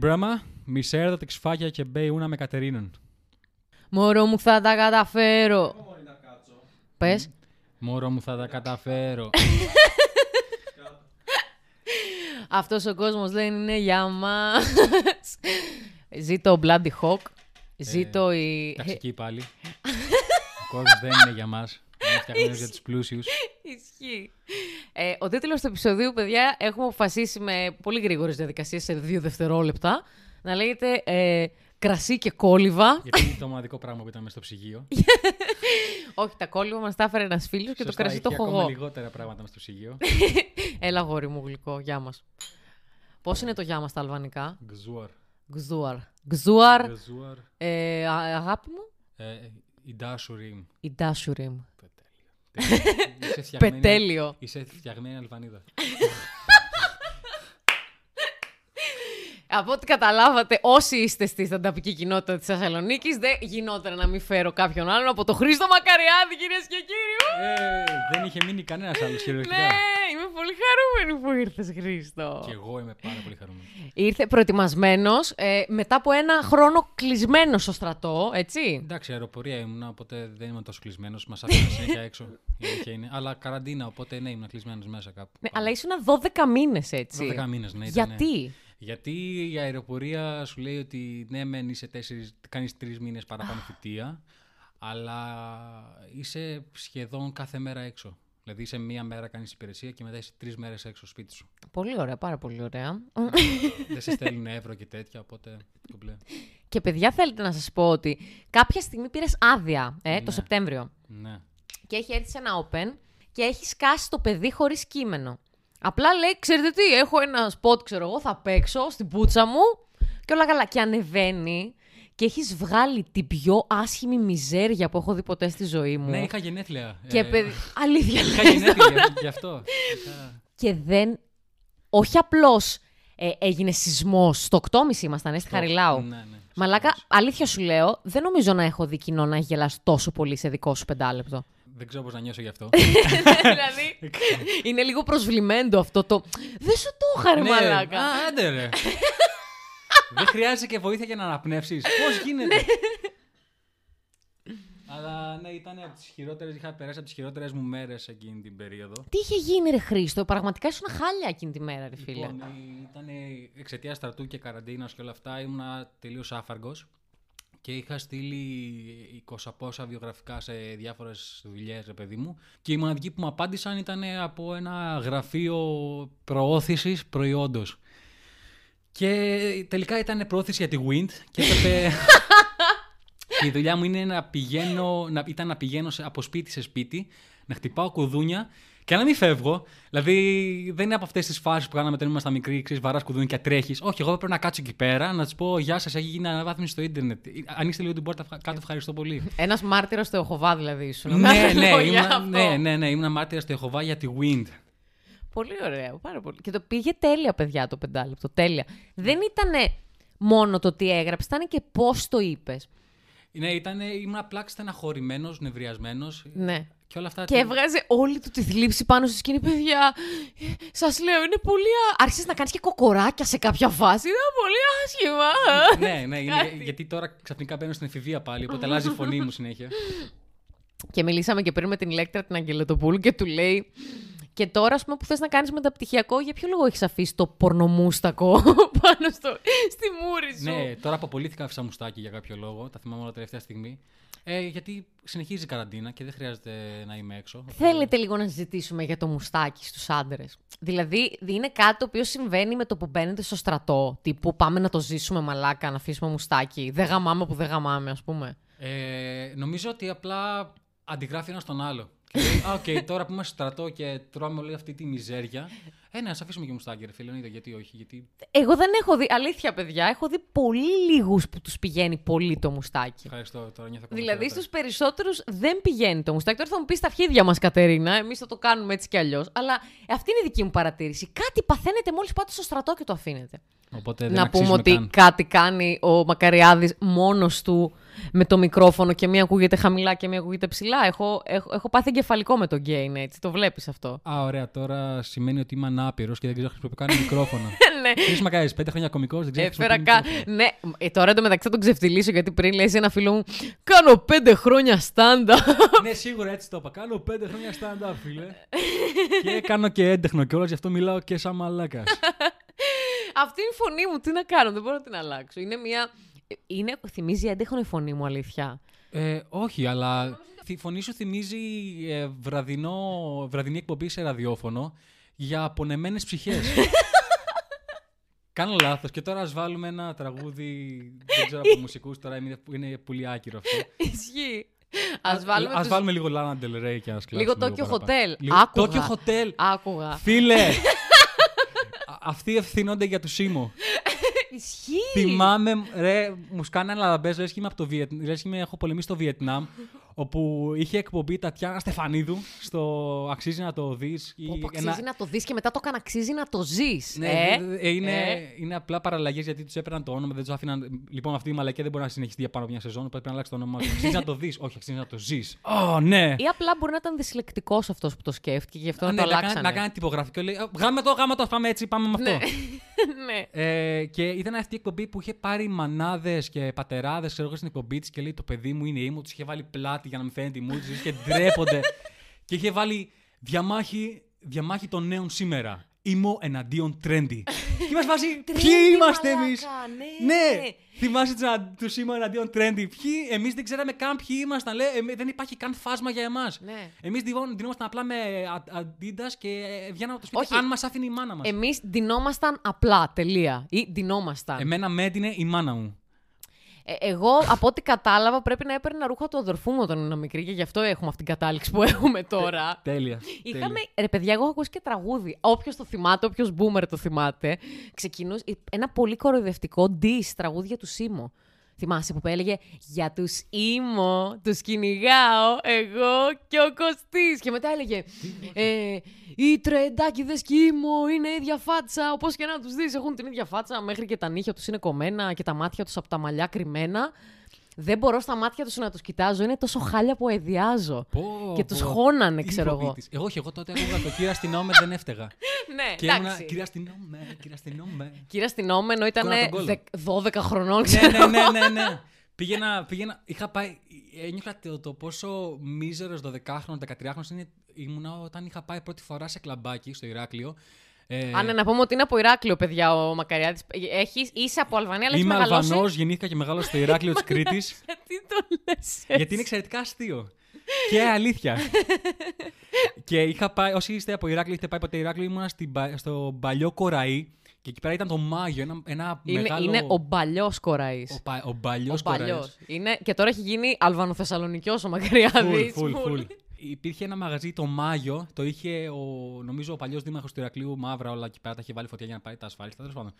brama, miserda te ξφάγια και μπέι ούνα με Κατερίνων. Μωρό μου θα τα καταφέρω. Πες. Μωρό μου θα τα καταφέρω. Αυτός ο κόσμος δεν είναι για μας. Ζήτω ο Bloody Hawk. Ζήτω η... Ταξική πάλι. Ο κόσμος δεν είναι για μας. Είναι φτιαγμένος για τους πλούσιους. Ισχύει. Ε, ο τίτλος του επεισοδίου, παιδιά, έχουμε αποφασίσει με πολύ γρήγορες διαδικασίες σε δύο δευτερόλεπτα να λέγεται ε, Κρασί και κόλληβα. Γιατί είναι το μοναδικό πράγμα που ήταν μέσα στο ψυγείο. Όχι, τα κόλληβα μας τα έφερε ένας φίλος και το Σωστά, κρασί το έχει έχω ακόμα εγώ. λιγότερα πράγματα μέσα στο ψυγείο. Έλα, γόρι μου γλυκό, γεια μας. Πώς είναι το γεια μας στα αλβανικά, Γκζουαρ. Γζούαρ. Γζούαρ, Γκζουαρ. ε, α- αγάπη μου, Ε, Η Ντάσουριμ. η Ντάσουριμ. Είσαι φτιαγμένη- Πετέλιο. Είσαι φτιαγμένη Αλβανίδα. Από ό,τι καταλάβατε, όσοι είστε στη στανταπική κοινότητα της Θεσσαλονίκης, δεν γινόταν να μην φέρω κάποιον άλλον από το Χρήστο Μακαριάδη, κυρίες και κύριοι. Ε, δεν είχε μείνει κανένας άλλος χειρουργικά. Ναι, είμαι πολύ χαρούμενη που ήρθες, Χρήστο. Και εγώ είμαι πάρα πολύ χαρούμενος. Ήρθε προετοιμασμένος ε, μετά από ένα χρόνο κλεισμένος στο στρατό, έτσι. Εντάξει, αεροπορία ήμουν, οπότε δεν ήμουν τόσο κλεισμένος. Μας άφηναν συνέχεια έξω. Η αλήθεια είναι. Αλλά καραντίνα, οπότε ναι, ήμουν κλεισμένος μέσα κάπου. Ναι, αλλά ήσουν 12 μήνες έτσι. 12 μήνες, ναι, ήταν, Γιατί; Γιατί η αεροπορία σου λέει ότι ναι, μεν είσαι τέσσερις, κάνεις τρεις μήνες παραπάνω θητεία, αλλά είσαι σχεδόν κάθε μέρα έξω. Δηλαδή είσαι μία μέρα κάνεις υπηρεσία και μετά είσαι τρεις μέρες έξω σπίτι σου. Πολύ ωραία, πάρα πολύ ωραία. δεν σε στέλνουν ευρώ και τέτοια, οπότε κομπλέ. Και παιδιά, θέλετε να σας πω ότι κάποια στιγμή πήρες άδεια ε, το Ναι. Σεπτέμβριο. Ναι. και έχει έρθει σε ένα open και έχει σκάσει το παιδί χωρίς κείμενο. Απλά λέει, ξέρετε τι, έχω ένα spot, ξέρω εγώ, θα παίξω στην πούτσα μου και όλα καλά. Και ανεβαίνει και έχεις βγάλει την πιο άσχημη μιζέρια που έχω δει ποτέ στη ζωή μου. Ναι, είχα γενέθλια. Και Ε, παιδί... Αλήθεια Είχα λες γενέθλια τώρα. γι' αυτό. Είχα- Και δεν... Όχι απλώς ε, έγινε σεισμός, στο 8.30 ήμασταν, ε, στη Χαριλάου. Ναι, ναι. Μαλάκα, αλήθεια σου λέω, δεν νομίζω να έχω δει κοινό να έχει γελάσει τόσο πολύ σε δικό σου πεντάλεπτο. Δεν ξέρω πώς να νιώσω γι' αυτό. δηλαδή, είναι λίγο προσβλημένο αυτό το. Δεν σου το είχα, ρε Ναι, μαλάκα. Α, άντε ρε. Δεν χρειάζεται και βοήθεια για να αναπνεύσεις. Πώς γίνεται; Ναι. Αλλά ναι, ήταν από τις χειρότερες, είχα περάσει από τις χειρότερες μου μέρες εκείνη την περίοδο. Τι είχε γίνει, ρε Χρήστο, πραγματικά ήσουν χάλια εκείνη τη μέρα, ρε φίλε. Λοιπόν, ήταν εξαιτίας στρατού και καραντίνας και όλα αυτά, ήμουνα τελείως άφαργος και είχα στείλει 20 πόσα βιογραφικά σε διάφορες δουλειές, ρε παιδί μου. Και η μοναδική που μου απάντησαν ήταν από ένα γραφείο προώθησης προϊόντος. Και τελικά ήταν προώθηση για τη Wind και έπρεπε. και η δουλειά μου είναι να πηγαίνω, να, ήταν να πηγαίνω σε, από σπίτι σε σπίτι, να χτυπάω κουδούνια και να μην φεύγω. Δηλαδή δεν είναι από αυτές τις φάσεις που κάναμε όταν ήμασταν μικροί, ξέρεις, βαράς κουδούνια και τρέχεις. Όχι, εγώ πρέπει να κάτσω εκεί πέρα, να του πω Γεια σας, έχει γίνει αναβάθμιση στο ίντερνετ. Ανοίξτε λίγο την πόρτα ευχα- κάτω, ευχαριστώ πολύ. Ένας μάρτυρας στο Εχοβά, δηλαδή ήσουν. ναι, Με ναι, άλλα λόγια ήμουν, αυτό. ναι, ναι, ναι, ήμουν μάρτυρας στο Εχοβά για τη Wind. Πολύ ωραίο, πάρα πολύ. Και το πήγε τέλεια, παιδιά, το πεντάλεπτο. Τέλεια. Δεν ήταν μόνο το τι έγραψε, ήταν και πώς το είπες. Ναι, ήταν, ήμουν απλά στεναχωρημένος, νευριασμένος. Ναι. Και όλα αυτά. Και έβγαζε όλη του τη θλίψη πάνω στη σκηνή, παιδιά. Σας λέω, είναι πολύ. Α... Άρχισες να κάνεις και κοκοράκια σε κάποια φάση. Είναι πολύ άσχημα. ναι, ναι, είναι, γιατί τώρα ξαφνικά μπαίνω στην εφηβεία πάλι, οπότε αλλάζει η φωνή μου συνέχεια. Και μιλήσαμε και πριν με την Ηλέκτρα την Αγγελοτοπούλου και του λέει. Και τώρα, ας πούμε, που θες να κάνεις μεταπτυχιακό, για ποιο λόγο έχεις αφήσει το πορνομούστακο πάνω στο, στη μούρη σου; ναι, τώρα απολύθηκα άφησα μουστάκι για κάποιο λόγο. Τα θυμάμαι όλα τελευταία στιγμή. Ε, γιατί συνεχίζει η καραντίνα και δεν χρειάζεται να είμαι έξω. Θέλετε λίγο να συζητήσουμε για το μουστάκι στους άντρες; Δηλαδή, είναι κάτι το οποίο συμβαίνει με το που μπαίνετε στο στρατό. Τύπου πάμε να το ζήσουμε μαλάκα, να αφήσουμε μουστάκι. Δεν γαμάμε που δεν γαμάμε, ας πούμε; Ε, νομίζω ότι απλά αντιγράφει ένας τον άλλο. Και λέει, Α, οκ, τώρα που είμαστε στο στρατό και τρώμε όλη αυτή τη μιζέρια. Ε, ναι, ας αφήσουμε και μουστάκι, ρε φίλε. εννοείται, Γιατί όχι, γιατί. Εγώ δεν έχω δει, αλήθεια παιδιά, έχω δει πολύ λίγους που τους πηγαίνει πολύ το μουστάκι. Ευχαριστώ, τώρα νιώθω ακόμα Δηλαδή χειρότερα. στους περισσότερους δεν πηγαίνει το μουστάκι. Τώρα θα μου πεις στα αρχίδια μας, Κατερίνα. Εμείς θα το κάνουμε έτσι κι αλλιώς. Αλλά αυτή είναι η δική μου παρατήρηση. Κάτι παθαίνετε μόλις πάτε στο στρατό και το αφήνετε. Οπότε δεν να πούμε αξίζουμε ότι καν. κάτι κάνει ο Μακαριάδης μόνος του με το μικρόφωνο και μία ακούγεται χαμηλά και μία ακούγεται ψηλά. Έχω, έχω, έχω πάθει εγκεφαλικό με το gain, έτσι. Το βλέπεις αυτό. Α, ωραία. Τώρα σημαίνει ότι είμαι ανάπηρος και δεν ξέρω χρησιμοποιώ καν μικρόφωνο. ναι. Τι μα κάνει, πέντε χρόνια κωμικός, δεν ξέρω. Έφερα χρησιμοποιώ κα... μικρόφωνο. Ναι, ε, τώρα εντωμεταξύ θα τον ξεφτυλίσω γιατί πριν λέει σε ένα φίλο μου Κάνω πέντε χρόνια στάντα. ναι, σίγουρα έτσι το είπα. Κάνω πέντε χρόνια stand-up, φίλε. και κάνω και έντεχνο κιόλας, γι' αυτό μιλάω και σαν μαλάκας. Αυτή είναι η φωνή μου. Τι να κάνω, δεν μπορώ να την αλλάξω. Είναι μια. Είναι... Θυμίζει έντεχνο η φωνή μου, αλήθεια. ε, όχι, αλλά η φωνή σου θυμίζει ε, βραδινό, βραδινή εκπομπή σε ραδιόφωνο για απονεμένες ψυχές. Κάνω λάθος και τώρα ας βάλουμε ένα τραγούδι, δεν ξέρω από μουσικούς, τώρα είναι, είναι πολύ άκυρο αυτό. Ισχύει. Α βάλουμε. ας τους- βάλουμε λίγο Lana Del Rey και ας Λίγο κλάψουμε Tokyo παραπάνω. Hotel. Λίγο Άκουγα. Tokyo Hotel. Άκουγα. Φίλε, α- αυτοί ευθύνονται για τους Σίμω. Ισχύει. Θυμάμαι, ρε, μου σκάνανε λαμπές, λες και είμαι από το Βιετνάμ, λες και είμαι, έχω πολεμήσει στο Βιετνάμ, όπου είχε εκπομπή Τατιάνα Στεφανίδου στο «Αξίζει να το δεις». ή Πω, πω, ένα- αξίζει να το δεις και μετά το έκανε αξίζει να το ζεις. Ναι, ε, δε- δε- ε, είναι, ε. είναι απλά παραλλαγές γιατί τους έπαιρναν το όνομα, δεν τους άφηναν. Λοιπόν, αυτή η μαλακία δεν μπορεί να συνεχιστεί για πάνω από μια σεζόν, οπότε πρέπει να αλλάξει το όνομά του. Αξίζει να το δεις, όχι, αξίζει να το ζεις. Ω, ναι. Ή απλά μπορεί να ήταν δυσλεκτικός αυτός που το σκέφτηκε και γι' αυτό Α, να ναι, το να, κάνει, αλλάξανε. να κάνει τυπογραφικό, λέει «Α, Γάμε το, γάμε το, πάμε έτσι, πάμε με αυτό. Ναι. ναι. Ε, και ήταν αυτή η εκπομπή που είχε πάρει μανάδες και πατεράδες, ξέρω εγώ, στην εκπομπή της και λέει: Το παιδί μου είναι ήμου. Του είχε βάλει πλάτη για να μην φαίνεται η μούτζη και ντρέπονται. και είχε βάλει διαμάχη, διαμάχη των νέων σήμερα. Ήμο εναντίον trendy. και μας βάζει. Ποιοι Trendy, είμαστε εμείς; μαλάκα, ναι. ναι. Θυμάσαι τους ήμο εναντίον trendy. Ποιοι, εμείς δεν ξέραμε καν ποιοι ήμασταν. Λέει, εμείς- δεν υπάρχει καν φάσμα για εμάς. Ναι. Εμείς δινόμασταν απλά με α- Adidas και ε, βγαίναμε από το σπίτι Όχι. αν μας άφηνε η μάνα μας. Εμείς ντυνόμασταν απλά. Τελεία. Ή ντυνόμασταν. Εμένα με έντυνε η μάνα μου. Ε, εγώ, από ό,τι κατάλαβα, πρέπει να έπαιρνα ρούχα του αδερφού μου όταν ήμουν μικρή και γι' αυτό έχουμε αυτή την κατάληξη που έχουμε τώρα. Τέλεια. Είχαμε. τέλεια. Ρε, παιδιά, εγώ έχω ακούσει και τραγούδι. Όποιος το θυμάται, όποιος boomer το θυμάται. Ξεκινούσε ένα πολύ κοροϊδευτικό diss τραγούδι για του Σίμω. Θυμάσαι που έλεγε Για τους Ήμο, τους κυνηγάω εγώ και ο Κωστής. Και μετά έλεγε ε, Οι τρεντάκιδες και Ήμο είναι ίδια φάτσα. Όπως και να τους δεις, έχουν την ίδια φάτσα. Μέχρι και τα νύχια τους είναι κομμένα και τα μάτια τους από τα μαλλιά κρυμμένα. Δεν μπορώ στα μάτια τους να τους κοιτάζω. Είναι τόσο χάλια που εδιάζω. Πω, Και πω. τους χώνανε, Τι ξέρω εγώ. υποβοίτης. Εγώ, όχι, εγώ τότε άκουγα το κύριο αστυνόμε, δεν έφταιγα. ναι, και ήμουνα, εντάξει. κυρία αστυνόμε, κυρία αστυνόμε. Κύριε αστυνόμενο ήταν Κόνα τον κόλλο. 12 χρονών, ναι, ξέρω. ναι, ναι, ναι, ναι. Πήγαινα, πήγαινα, είχα πάει, ένιωθα το, το πόσο μίζερος 12χρονος, 13χρονος είναι, ήμουνα όταν είχα πάει πρώτη φορά σε κλαμπάκι στο Ηράκλειο. Ε, Α, ναι, να πούμε ότι είναι από Ηράκλειο, παιδιά, ο Μακαριάτης. Έχεις, είσαι από Αλβανία, αλλά έχει Είμαι μεγαλώσεις. Αλβανός, γεννήθηκα και μεγάλωσα στο Ηράκλειο της Κρήτης. Γιατί το λες γιατί είναι εξαιρετικά αστείο. και αλήθεια. και είχα πάει, όσοι είστε από Ηράκλειο, έχετε πάει ποτέ Ηράκλειο, ήμουνα στην, πα- στο παλιό Κοραή και εκεί πέρα ήταν το Μάγιο, ένα, ένα είναι, μεγάλο... είναι ο παλιό Κοραής. Ο, πα, ο παλιός Ο Κοραής. παλιός. Είναι, και τώρα έχει γίνει Αλβανοθεσσαλονικιός ο Μακαριάδης. Φουλ, φουλ, Φουλ. Φουλ. Υπήρχε ένα μαγαζί το Μάγιο, το είχε ο, νομίζω ο παλιός δήμαρχος του Ηρακλείου, μαύρα όλα εκεί πέρα, τα είχε βάλει φωτιά για να πάρει τα ασφάλιστα. Τέλος πάντων.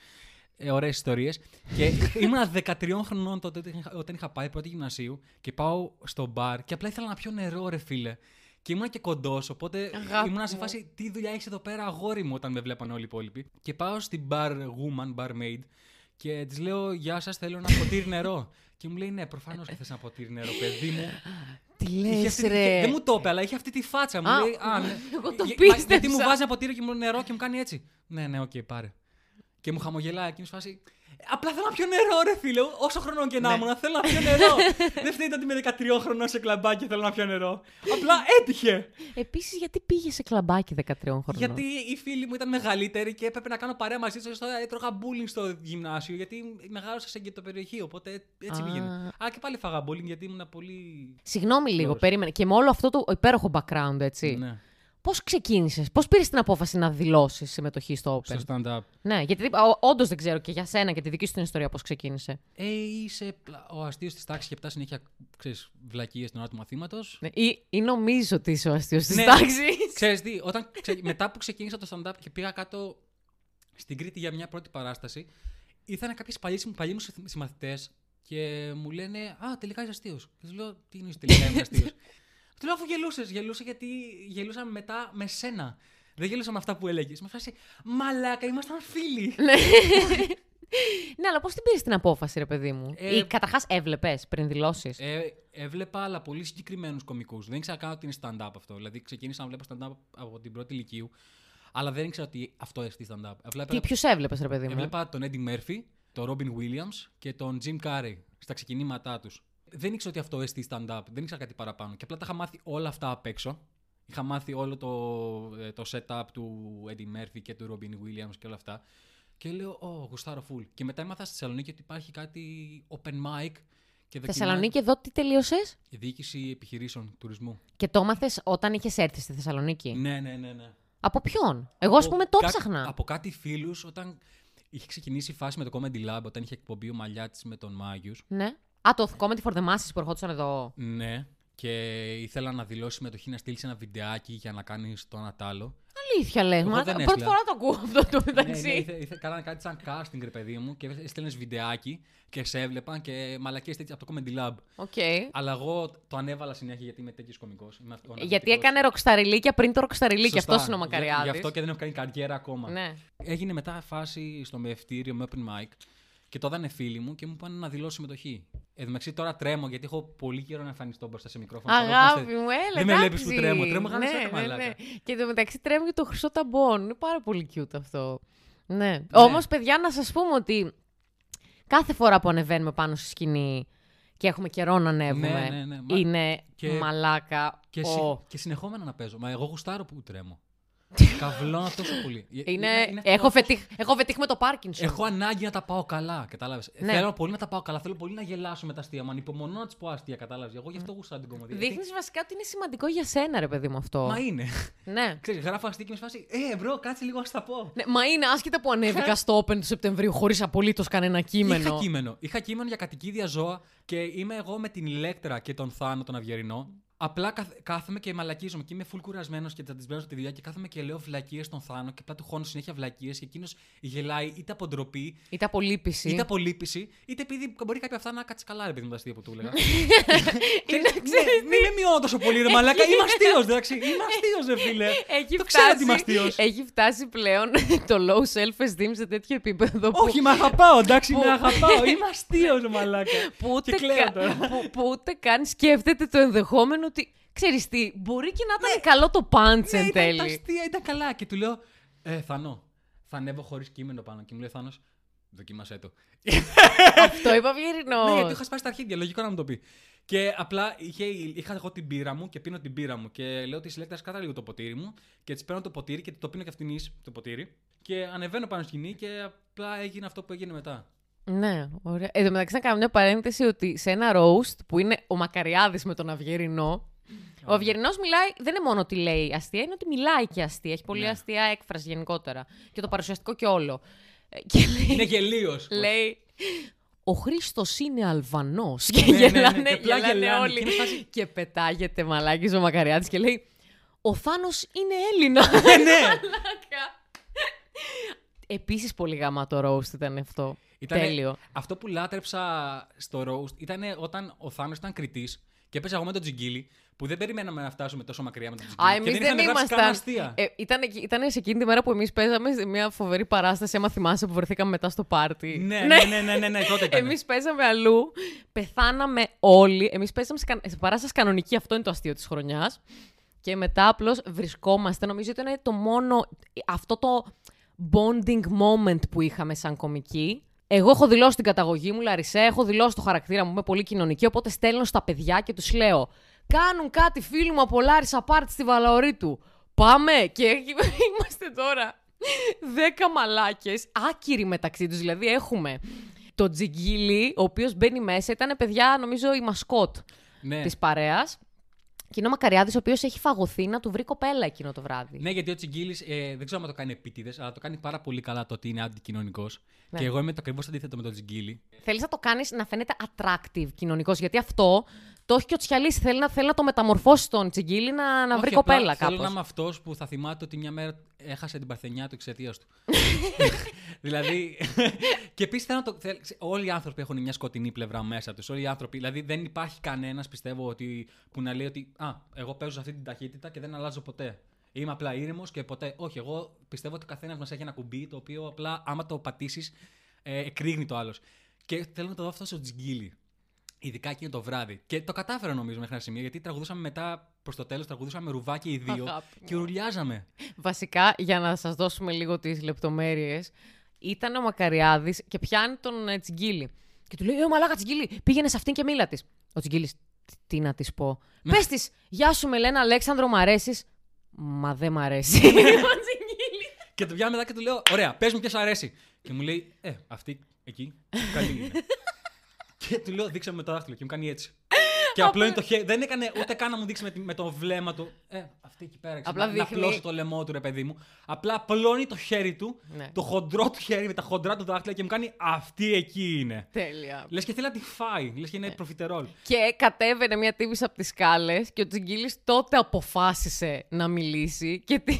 Ε, Ωραίες ιστορίες. και ήμουν 13 χρονών τότε όταν είχα- όταν είχα πάει πρώτη γυμνασίου και πάω στο μπαρ και απλά ήθελα να πιω νερό, ρε φίλε. Και ήμουν και κοντός, οπότε Αγάπη ήμουν σε μου. φάση τι δουλειά έχεις εδώ πέρα, αγόρι μου, όταν με βλέπαν όλοι οι υπόλοιποι. Και πάω στην bar woman, barmaid, και της λέω Γεια σας, θέλω ένα ποτήρι νερό. Και μου λέει Ναι, προφανώς και θες ένα ποτήρι νερό, παιδί μου. Τι Είχε λες αυτή τη- ρε. Δεν μου το είπε, αλλά είχε αυτή τη φάτσα. Μου Α, λέει, Α, ναι. εγώ το Για- πίστεψα. Γιατί μου βάζει ένα ποτήρι και μου νερό και μου κάνει έτσι. Ναι, ναι, οκ, πάρε. Και μου χαμογελάει και μου φάση. Απλά θέλω να πιω νερό, ρε φίλε. Όσο χρονών και να Ναι. ήμουν, θέλω να πιω νερό. Δεν φταίει ότι είμαι 13 χρονών σε κλαμπάκι και θέλω να πιω νερό. Απλά έτυχε. Επίσης, γιατί πήγε σε κλαμπάκι 13 χρονών. Γιατί οι φίλοι μου ήταν μεγαλύτεροι και έπρεπε να κάνω παρέα μαζί τους. Έτρωγα bullying στο γυμνάσιο γιατί μεγάλωσα σε περιοχή. Οπότε έτσι Α. πήγαινε. Αλλά και πάλι φάγα bullying γιατί ήμουν πολύ. Συγγνώμη λίγο, Λόγος. περίμενε. Και με όλο αυτό το υπέροχο background, έτσι. Ναι, Πώς ξεκίνησες, πώς πήρες την απόφαση να δηλώσεις συμμετοχή στο Open; στο stand-up. Ναι, γιατί όντως δεν ξέρω και για σένα και τη δική σου την ιστορία πώς ξεκίνησε. Ε, είσαι πλα- ο αστείος της τάξης και πτάς συνέχεια ξέρεις, βλακίες στην ώρα του μαθήματο. Ναι, ή, ή νομίζω ότι είσαι ο αστείος της Ναι. τάξης. Ξέρεις τι, όταν, ξε- μετά που ξεκίνησα το stand-up και πήγα κάτω στην Κρήτη για μια πρώτη παράσταση, ήρθαν κάποιες παλιοί, μου- παλιοί μου συμμαθητές και μου λένε Α, τελικά είσαι αστείος. Και τους λέω Τι είναι τελικά είμαι αστείος. Του λέω αφού γελούσες. Γελούσα γιατί γελούσα μετά με σένα. Δεν γελούσα με αυτά που έλεγες. Με φάση Μαλάκα, ήμασταν φίλοι. Ναι. ναι, αλλά πώς την πήρες την απόφαση, ρε παιδί μου; Ε, Ή καταρχάς έβλεπες πριν δηλώσεις; Ε, έβλεπα, αλλά πολύ συγκεκριμένους κομικούς. Δεν ήξερα καν ότι είναι stand-up αυτό. Δηλαδή, ξεκίνησα να βλέπω stand-up από την πρώτη ηλικίου, αλλά δεν ήξερα ότι αυτό είναι stand-up. Έβλεπα, Τι ποιους έβλεπες, ρε παιδί μου; έβλεπα τον Eddie Murphy, τον Robin Williams και τον Jim Carrey στα ξεκινήματά τους. Δεν ήξερα ότι αυτό είναι stand-up. Δεν ήξερα κάτι παραπάνω. Και απλά τα είχα μάθει όλα αυτά απ' έξω. Είχα μάθει όλο το, ε, το setup του Eddie Murphy και του Robin Williams και όλα αυτά. Και λέω, Ω, γουστάρω full. Και μετά έμαθα στη Θεσσαλονίκη ότι υπάρχει κάτι open mic. Και δοκιμά- Θεσσαλονίκη, εδώ τι τελείωσες; η διοίκηση επιχειρήσεων τουρισμού. Και το έμαθες όταν είχες έρθει στη Θεσσαλονίκη; Ναι, ναι, ναι. ναι. Από ποιον; Εγώ, ας Από πούμε, το κά- ψάχνα. Από κάτι φίλους όταν είχε ξεκινήσει η φάση με το Comedy Lab, όταν είχε εκπομπή ο Μαλιάτης με τον Μάγιους. Ναι. Α, το Comedy for the Masses που ερχόντουσαν εδώ. Ναι. Και ήθελα να δηλώσει συμμετοχή να στείλει ένα βιντεάκι για να κάνει το ένα τ' άλλο. Αλήθεια λες. Εγώ Μα δεν πρώτη έστειλα. φορά το ακούω αυτό το ναι, μεταξύ. ναι, ήθε, ήθε, κάνανε κάτι σαν casting, ρε παιδί μου, και έστελνε βιντεάκι και σε έβλεπαν και μαλακίες τέτοια από το Comedy Lab. Οκ. Αλλά εγώ το ανέβαλα συνέχεια γιατί είμαι τέτοιος κωμικός. Γιατί έκανε ροκσταριλίκια πριν το ροκσταριλίκια. Αυτό είναι ο Γι' Μακαριάδη. αυτό και δεν έχω κάνει καριέρα ακόμα. Ναι. Έγινε μετά φάση στο μαιευτήριο με open mic και το έδανε φίλοι μου και μου πάνε να δηλώσω συμμετοχή. Εν τω μεταξύ τώρα τρέμω γιατί έχω πολύ καιρό να εμφανιστώ μπροστά σε μικρόφωνο. Αγάπη Φαντάζομαι- μου, έλα. Δεν με βλέπεις που εντάξει. τρέμω. Τρέμω γάμισα ναι, τα ναι, μαλάκα. ναι. Και το μεταξύ τρέμω και το χρυσό ταμπόν. Είναι πάρα πολύ cute αυτό. Ναι. Όμως, παιδιά, να σας πούμε ότι κάθε φορά που ανεβαίνουμε πάνω στη σκηνή και έχουμε καιρό να ανέβουμε, Ναι, ναι, ναι. Μα- είναι και- μαλάκα. Και, ο. συ- και συνεχόμενα να παίζω. Μα εγώ γουστάρω που τρέμω. Καβλώνω τόσο πολύ. Ε, Είναι... είναι έχω, αυτό- φετίχ... έχω φετίχ με το Πάρκινσον. Έχω ανάγκη να τα πάω καλά, κατάλαβες. Ναι. Θέλω πολύ να τα πάω καλά. Θέλω πολύ να γελάσω με τα αστεία μου. Ανυπομονώ να του πω αστεία, κατάλαβες. Εγώ γι' αυτό γουστάρω την κομμωδία. Δείχνεις γιατί- βασικά ότι είναι σημαντικό για σένα, ρε παιδί μου αυτό. Μα είναι. Ναι. Ξέρεις, γράφω αστεία και με σε φάση. Ε, bro, κάτσε λίγο να στα πω. ναι. Μα είναι άσχετα που ανέβηκα στο Open του Σεπτεμβρίου χωρίς απολύτως κανένα κείμενο. Είχα κείμενο. Είχα κείμενο για κατοικίδια ζώα και είμαι εγώ με την Ηλέκτρα και τον Θάνο, τον Αυγερινό. Απλά καθ- κάθομαι και μαλακίζομαι και είμαι full κουρασμένος και θα τι μπαίνω στη δουλειά και κάθομαι και λέω βλακίες στον Θάνο και απλά του χώνω συνέχεια βλακίες και εκείνος γελάει είτε από ντροπή, Είτε από λύπηση. είτε από λύπηση, είτε επειδή μπορεί κάποια αυτά να κάτσει καλά, ρε παιδί μου, τα αστεία που του έλεγα. Είναι, ναι, μην με μειώνω τόσο πολύ, ρε Μαλάκα. Είμαι αστείος, εντάξει. Είμαι αστείος, ρε φίλε. Έχει Το ξέρω ότι είμαι φτάσει, αστείος. έχει φτάσει πλέον το low self-esteem σε τέτοιο επίπεδο που, Όχι, με αγαπάω, εντάξει, Που- με αγαπάω. Είμαι αστείος, ρε Μαλάκα. που, ούτε Και κλαίω κα- τώρα. που, που ούτε καν σκέφτεται το ενδεχόμενο ότι ξέρεις τι, μπορεί και να ήταν καλό το punch Ναι, εν ήταν τα τέλει. αστεία, ήταν καλά. Και του λέω, Ε, Θανό, θα ανέβω χωρίς κείμενο πάνω. Και μου λέει Θάνος, δοκίμασέ το. Αυτό είπα Βιερινό. Ναι, γιατί είχα σπάσει τα αρχίδια, λογικό να μου το πει. Και απλά είχε, είχα εγώ την πύρα μου και πίνω την πύρα μου. Και λέω τη συλλέκτρα κάτω λίγο το ποτήρι μου. Και τη παίρνω το ποτήρι και το πίνω και αυτήν το ποτήρι. Και ανεβαίνω πάνω στη σκηνή και απλά έγινε αυτό που έγινε μετά. Ναι, ωραία. Εν τω μεταξύ να κάνω μια παρένθεση ότι σε ένα roast που είναι ο Μακαριάδης με τον Αυγερινό. Ο Αυγερινός μιλάει, δεν είναι μόνο ότι λέει αστεία, είναι ότι μιλάει και αστεία. Έχει πολύ Ναι. αστεία έκφραση γενικότερα. Και το παρουσιαστικό και όλο. Ε, Και λέει, Είναι γελίος. λέει ο Χρήστος είναι Αλβανός. Και Ναι, ναι, ναι, γελάνε, και απλά γελάνε γελάνε. όλοι. Και είναι φάση- Και πετάγεται μαλάκι ο Μακαριάδης και λέει Ο Θάνος είναι Έλληνας. ναι, ναι. Επίσης πολύ γαμάτο roast ήταν αυτό. Ήτανε- Τέλειο. Αυτό που λάτρεψα στο roast ήταν όταν ο Θάνος ήταν κριτής και έπαιζα εγώ με τον Τζιγκίλη που δεν περιμέναμε να φτάσουμε τόσο μακριά με τον Τζιγκίλη. Α, εμείς και δεν, είχαμε γράψει καν ήμασταν. αστεία. Ε, ήταν, εκεί- ήταν σε εκείνη τη μέρα που εμείς παίζαμε σε μια φοβερή παράσταση. Άμα θυμάσαι που βρεθήκαμε μετά στο πάρτι. ναι, ναι, ναι, ναι, ναι, ναι, τότε ήταν. Εμείς παίζαμε αλλού. Πεθάναμε όλοι. Εμείς παίζαμε σε, κα- σε παράσταση κανονική. Αυτό είναι το αστείο της χρονιάς. Και μετά απλώς βρισκόμαστε. Νομίζω ότι ήταν το μόνο. Αυτό το bonding moment που είχαμε σαν κομική. Εγώ έχω δηλώσει την καταγωγή μου, Λαρισέ, έχω δηλώσει το χαρακτήρα μου, είμαι πολύ κοινωνική, οπότε στέλνω στα παιδιά και τους λέω «Κάνουν κάτι φίλοι μου από Λάρισα πάρτι στη Βαλαωρή του. Πάμε!» Και είμαστε τώρα δέκα μαλάκες, άκυροι μεταξύ τους, δηλαδή έχουμε το Τζιγκίλι, ο οποίος μπαίνει μέσα, ήταν παιδιά νομίζω η μασκότ ναι. της παρέας. Και είναι ο Μακαριάδης, ο οποίος έχει φαγωθεί να του βρει κοπέλα εκείνο το βράδυ. ναι, γιατί ο Τσιγκίλη ε, δεν ξέρω αν το κάνει επίτηδες, αλλά το κάνει πάρα πολύ καλά το ότι είναι αντικοινωνικός. Ναι. Και εγώ είμαι το ακριβώς αντίθετο με τον Τσιγκίλη. Θέλεις να το κάνεις να φαίνεται attractive κοινωνικός. Γιατί αυτό το έχει και ο Τσιαλή. Θέλει να, θέλει να το μεταμορφώσει τον Τσιγκίλη να, να βρει Όχι, απλά κοπέλα Θέλω κάπως. να είμαι αυτός που θα θυμάται ότι μια μέρα έχασε την παρθενιά του εξαιτίας του. δηλαδή. και επίσης θέλω να το. θέλ- όλοι οι άνθρωποι έχουν μια σκοτεινή πλευρά μέσα τους. Όλοι οι άνθρωποι. Δηλαδή δεν υπάρχει κανένας, πιστεύω, ότι, που να λέει ότι Α, εγώ παίζω σε αυτή την ταχύτητα και δεν αλλάζω ποτέ. Είμαι απλά ήρεμος και ποτέ. Όχι, εγώ πιστεύω ότι ο καθένας μας έχει ένα κουμπί το οποίο απλά άμα το πατήσεις Ε, εκρήγνει το άλλος. Και θέλω να το δω αυτό στο τζιγκίλι. Ειδικά εκείνο το βράδυ. Και το κατάφερα νομίζω μέχρι ένα σημείο γιατί τραγουδούσαμε μετά προς το τέλος, τραγουδούσαμε ρουβάκι οι δύο Αγάπη και ουρλιάζαμε. Βασικά, για να σας δώσουμε λίγο τις λεπτομέρειες, ήταν ο Μακαριάδης και πιάνει τον ε, Τσιγκίλη. Και του λέει, Ε, μαλάκα Τσιγκίλη, πήγαινε σε αυτήν και μίλα της. Ο Τσιγκίλης, «Τι- τι να της πω. Ναι. Πες της, γεια σου Μελένα Αλέξανδρο, μ' αρέσεις. Μα δεν μ' αρέσει. ο Τσιγκίλη. Και το πιάνω μετά και του λέω: Ωραία, πες μου ποια σου αρέσει. Και μου λέει: Ε, αυτή εκεί, καλή είναι. Και του λέω: Δείξε μου με το δάχτυλο. Και μου κάνει έτσι. και απλώνει το χέρι. Δεν έκανε ούτε καν να μου δείξει με, τη- με το βλέμμα του. Ε, αυτή εκεί πέρα. ξέρω, Απλά να, δείχνει- να απλώσει το λαιμό του, ρε παιδί μου. Απλά απλώνει το χέρι του, Ναι. το χοντρό του χέρι με τα χοντρά του δάχτυλα και μου κάνει Αυτή εκεί είναι. Τέλεια. Λες και θέλει να τη φάει. Λες και είναι προφιτερόλ. Και κατέβαινε μια τύπη από τις σκάλες και ο Τσιγκίλη τότε αποφάσισε να μιλήσει. Και τι...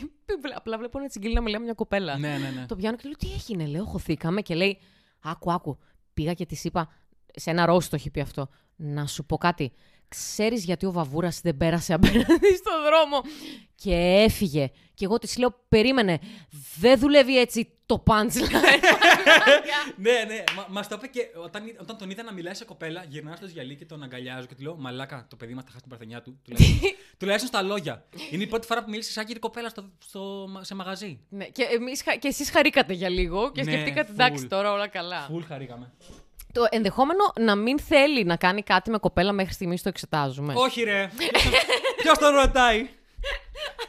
απλά βλέπω ένα Τσιγκίλη να μιλάει με μια κοπέλα. ναι, ναι, ναι. Το πιάνω και λέω: Τι έγινε, λέω, χωθήκαμε. Και λέει: Άκου, άκου. Πήγα και της είπα, σε ένα ρόστο έχει πει αυτό. Να σου πω κάτι. Ξέρεις γιατί ο Βαβούρας δεν πέρασε απέναντι στον δρόμο; Και έφυγε. Και εγώ της λέω: Περίμενε. Δεν δουλεύει έτσι το punchline. ναι, ναι, μα μας το είπε και όταν, όταν τον είδα να μιλάει σε κοπέλα, γυρνάω στο γυαλί και τον αγκαλιάζω και του λέω Μαλάκα, το παιδί μας θα χάσει την παρθενιά του. Τουλάχιστον, τουλάχιστον στα λόγια. Είναι η πρώτη φορά που μίλησε σαν κύριε κοπέλα στο, στο, σε μαγαζί. ναι, και, εμείς, χα- και εσείς χαρήκατε για λίγο και Ναι, σκεφτήκατε: full. Εντάξει, τώρα όλα καλά. Φουλ χαρήκαμε. Το ενδεχόμενο να μην θέλει να κάνει κάτι με κοπέλα μέχρι στιγμής το εξετάζουμε. Όχι, ρε. Ποιος τον ρωτάει;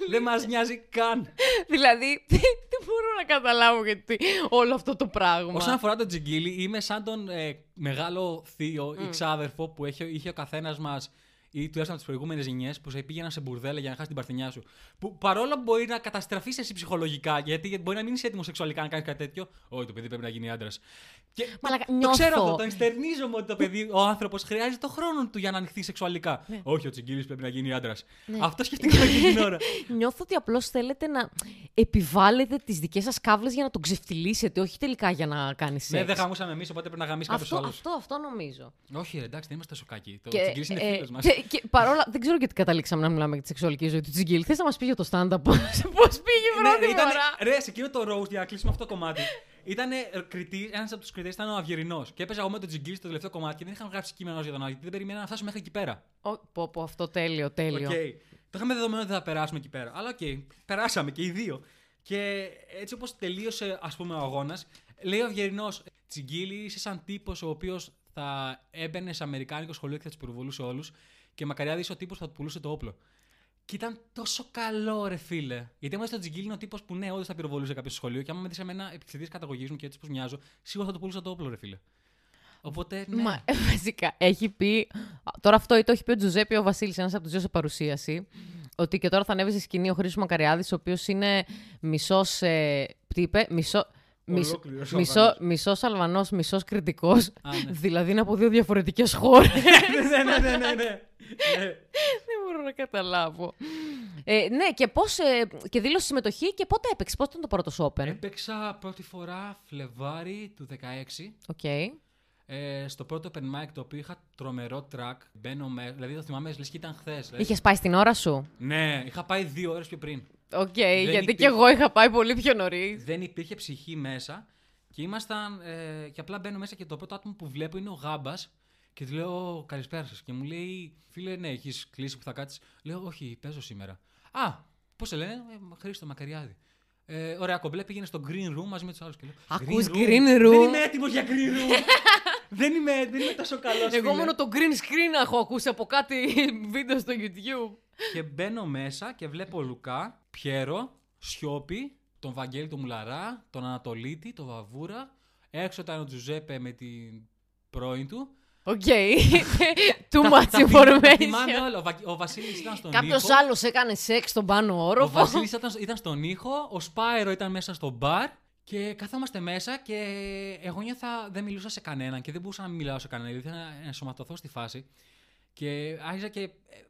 Δεν μας νοιάζει καν. δηλαδή, δεν μπορώ να καταλάβω γιατί όλο αυτό το πράγμα; Όσον αφορά τον Τζιγκίλη, είμαι σαν τον ε, μεγάλο θείο ή ξάδερφο που είχε, είχε ο καθένας μας ή τουλάχιστον από τις προηγούμενες γενιές που σε πήγαιναν σε μπουρδέλα για να χάσει την παρθενιά σου. Που παρόλο που μπορεί να καταστραφείς εσύ ψυχολογικά, γιατί μπορεί να μην είσαι έτοιμος σεξουαλικά να κάνεις κάτι τέτοιο. Όχι, το παιδί πρέπει να γίνει άντρας. Και Μαλάκα, το νιώθω. ξέρω αυτό, το ενστερνίζομαι ότι το παιδί, ο άνθρωπος χρειάζεται το χρόνο του για να ανοιχθεί σεξουαλικά. Ναι. Όχι, ο Τσιγκίλη πρέπει να γίνει άντρας. Αυτό σκεφτήκαμε εκείνη την ώρα. Νιώθω ότι απλώς θέλετε να επιβάλλετε τις δικές σας κάβλες για να τον ξεφτυλίσετε, όχι τελικά για να κάνει σεξ. Ναι, δεν γαμούσαμε εμείς, οπότε πρέπει να γαμίσει κάποιος αυτό, άλλος. αυτό, αυτό νομίζω. Όχι, ρε, εντάξει, δεν είμαστε σοκάκι. Το Και, Τσιγκίλη είναι ε, φίλος μας. και, και παρόλα. Δεν ξέρω γιατί καταλήξαμε να μιλάμε για τη σεξουαλική ζωή του Τζιγκίλ. Θες να μας πει για το stand-up πώς πήγε η πρώτη Ναι, ήταν, φορά; ρε, σε εκείνο το roast, για να κλείσουμε αυτό το κομμάτι. Ήταν ένας από τους κριτές ήταν ο Αυγερινός. Και έπαιζα εγώ με τον Τζιγκίλ στο τελευταίο κομμάτι και δεν είχαν γράψει κείμενο για τον άλλο. Γιατί δεν περιμένα να φτάσουμε μέχρι εκεί πέρα. Ω, πω, πω, αυτό τέλειο, τέλειο. Οκ. Το είχαμε δεδομένο ότι θα περάσουμε εκεί πέρα. Αλλά οκ, περάσαμε και οι δύο. Και έτσι όπως τελείωσε, ας πούμε, ο αγώνας, λέει ο Αυγερινός, Τζιγκίλ, είσαι σαν τύπος ο οποίος θα έμπαινε σε Αμερικάνικο σχολείο και θα τους πυροβολούσε όλους. Και μακαριά είσαι ο τύπος που θα του πουλούσε το όπλο. Και ήταν τόσο καλό, ρε φίλε. Γιατί άμα στο Τζιγκίλ είναι ο τύπος που ναι, όντως θα πυροβολούσε κάποιος στο σχολείο. Και άμα με δεις σε μένα εξαιτία καταγωγής μου και έτσι πώ μοιάζω, σίγουρα θα του πουλούσα το όπλο, ρε φίλε. Οπότε, ναι. Μα ε, βασικά έχει πει. Τώρα αυτό το έχει πει ο Τζουζέπη ο Βασίλης, ένας από τους δύο σε παρουσίαση. Ότι και τώρα θα ανέβει στη σκηνή ο Χρήσος Μακαριάδης, ο οποίος είναι μισός. Ε, τι είπε, μισό. Μισό, Ολόκληρος μισό, Αλβανός. μισός Αλβανός, μισός κριτικός, Α, ναι. δηλαδή είναι από δύο διαφορετικές χώρες. ναι, ναι, ναι, ναι, ναι. ναι. Δεν μπορώ να καταλάβω. Ε, ναι, και πώς, ε, και δήλωσες συμμετοχή και πότε έπαιξες, πότε ήταν το πρώτο σου Open; Έπαιξα πρώτη φορά Φλεβάρι του 16. Οκ. Ε, στο πρώτο open mic το οποίο είχα τρομερό τρακ. Μπαίνω με. Δηλαδή το θυμάμαι, λες και ήταν χθες. Είχες πάει στην ώρα σου; Ναι, είχα πάει δύο ώρες πιο πριν. Οκ, γιατί υπήρχε- και εγώ είχα πάει πολύ πιο νωρίς. Δεν υπήρχε ψυχή μέσα και ήμασταν. Ε, και απλά μπαίνω μέσα και το πρώτο άτομο που βλέπω είναι ο Γάμπας. Και του λέω Καλησπέρα σας. Και μου λέει, Φίλε, ναι, έχεις κλείσει που θα κάτσεις. Λέω, Όχι, παίζω σήμερα. Α, πώς σε λένε, ε, Χρήστο Μακαριάδη. Ε, ωραία, κομπλέ πήγαινε στο green room μαζί με τους άλλους. Ακούς green room? Δεν είμαι έτοιμος για green room. δεν, είμαι, δεν είμαι τόσο καλός. Εγώ μόνο το green screen έχω ακούσει από κάτι βίντεο στο YouTube. Και μπαίνω μέσα και βλέπω Λουκά, Πιέρο, Σιώπη, τον Βαγγέλη τον Μουλαρά, τον Ανατολίτη, τον Βαβούρα. Έξω ήταν ο Τζουζέπε με την πρώην του. Οκ. Too Τα- much τα θυμάμαι- τα θυμάμαι information. όλα. Ο, Βα- ο Βασίλης ήταν στον Κάποιος ήχο. άλλος έκανε σεξ στον πάνω Ο όροφο. Βασίλης ήταν, ήταν στον ήχο, ο Σπάιρος ήταν μέσα στο μπαρ και καθόμαστε μέσα και εγώ νιώθα δεν μιλούσα σε κανέναν και δεν μπορούσα να μην μιλάω σε κανέναν γιατί ήθελα να ενσωματωθώ στη φάση. Και άρχισα και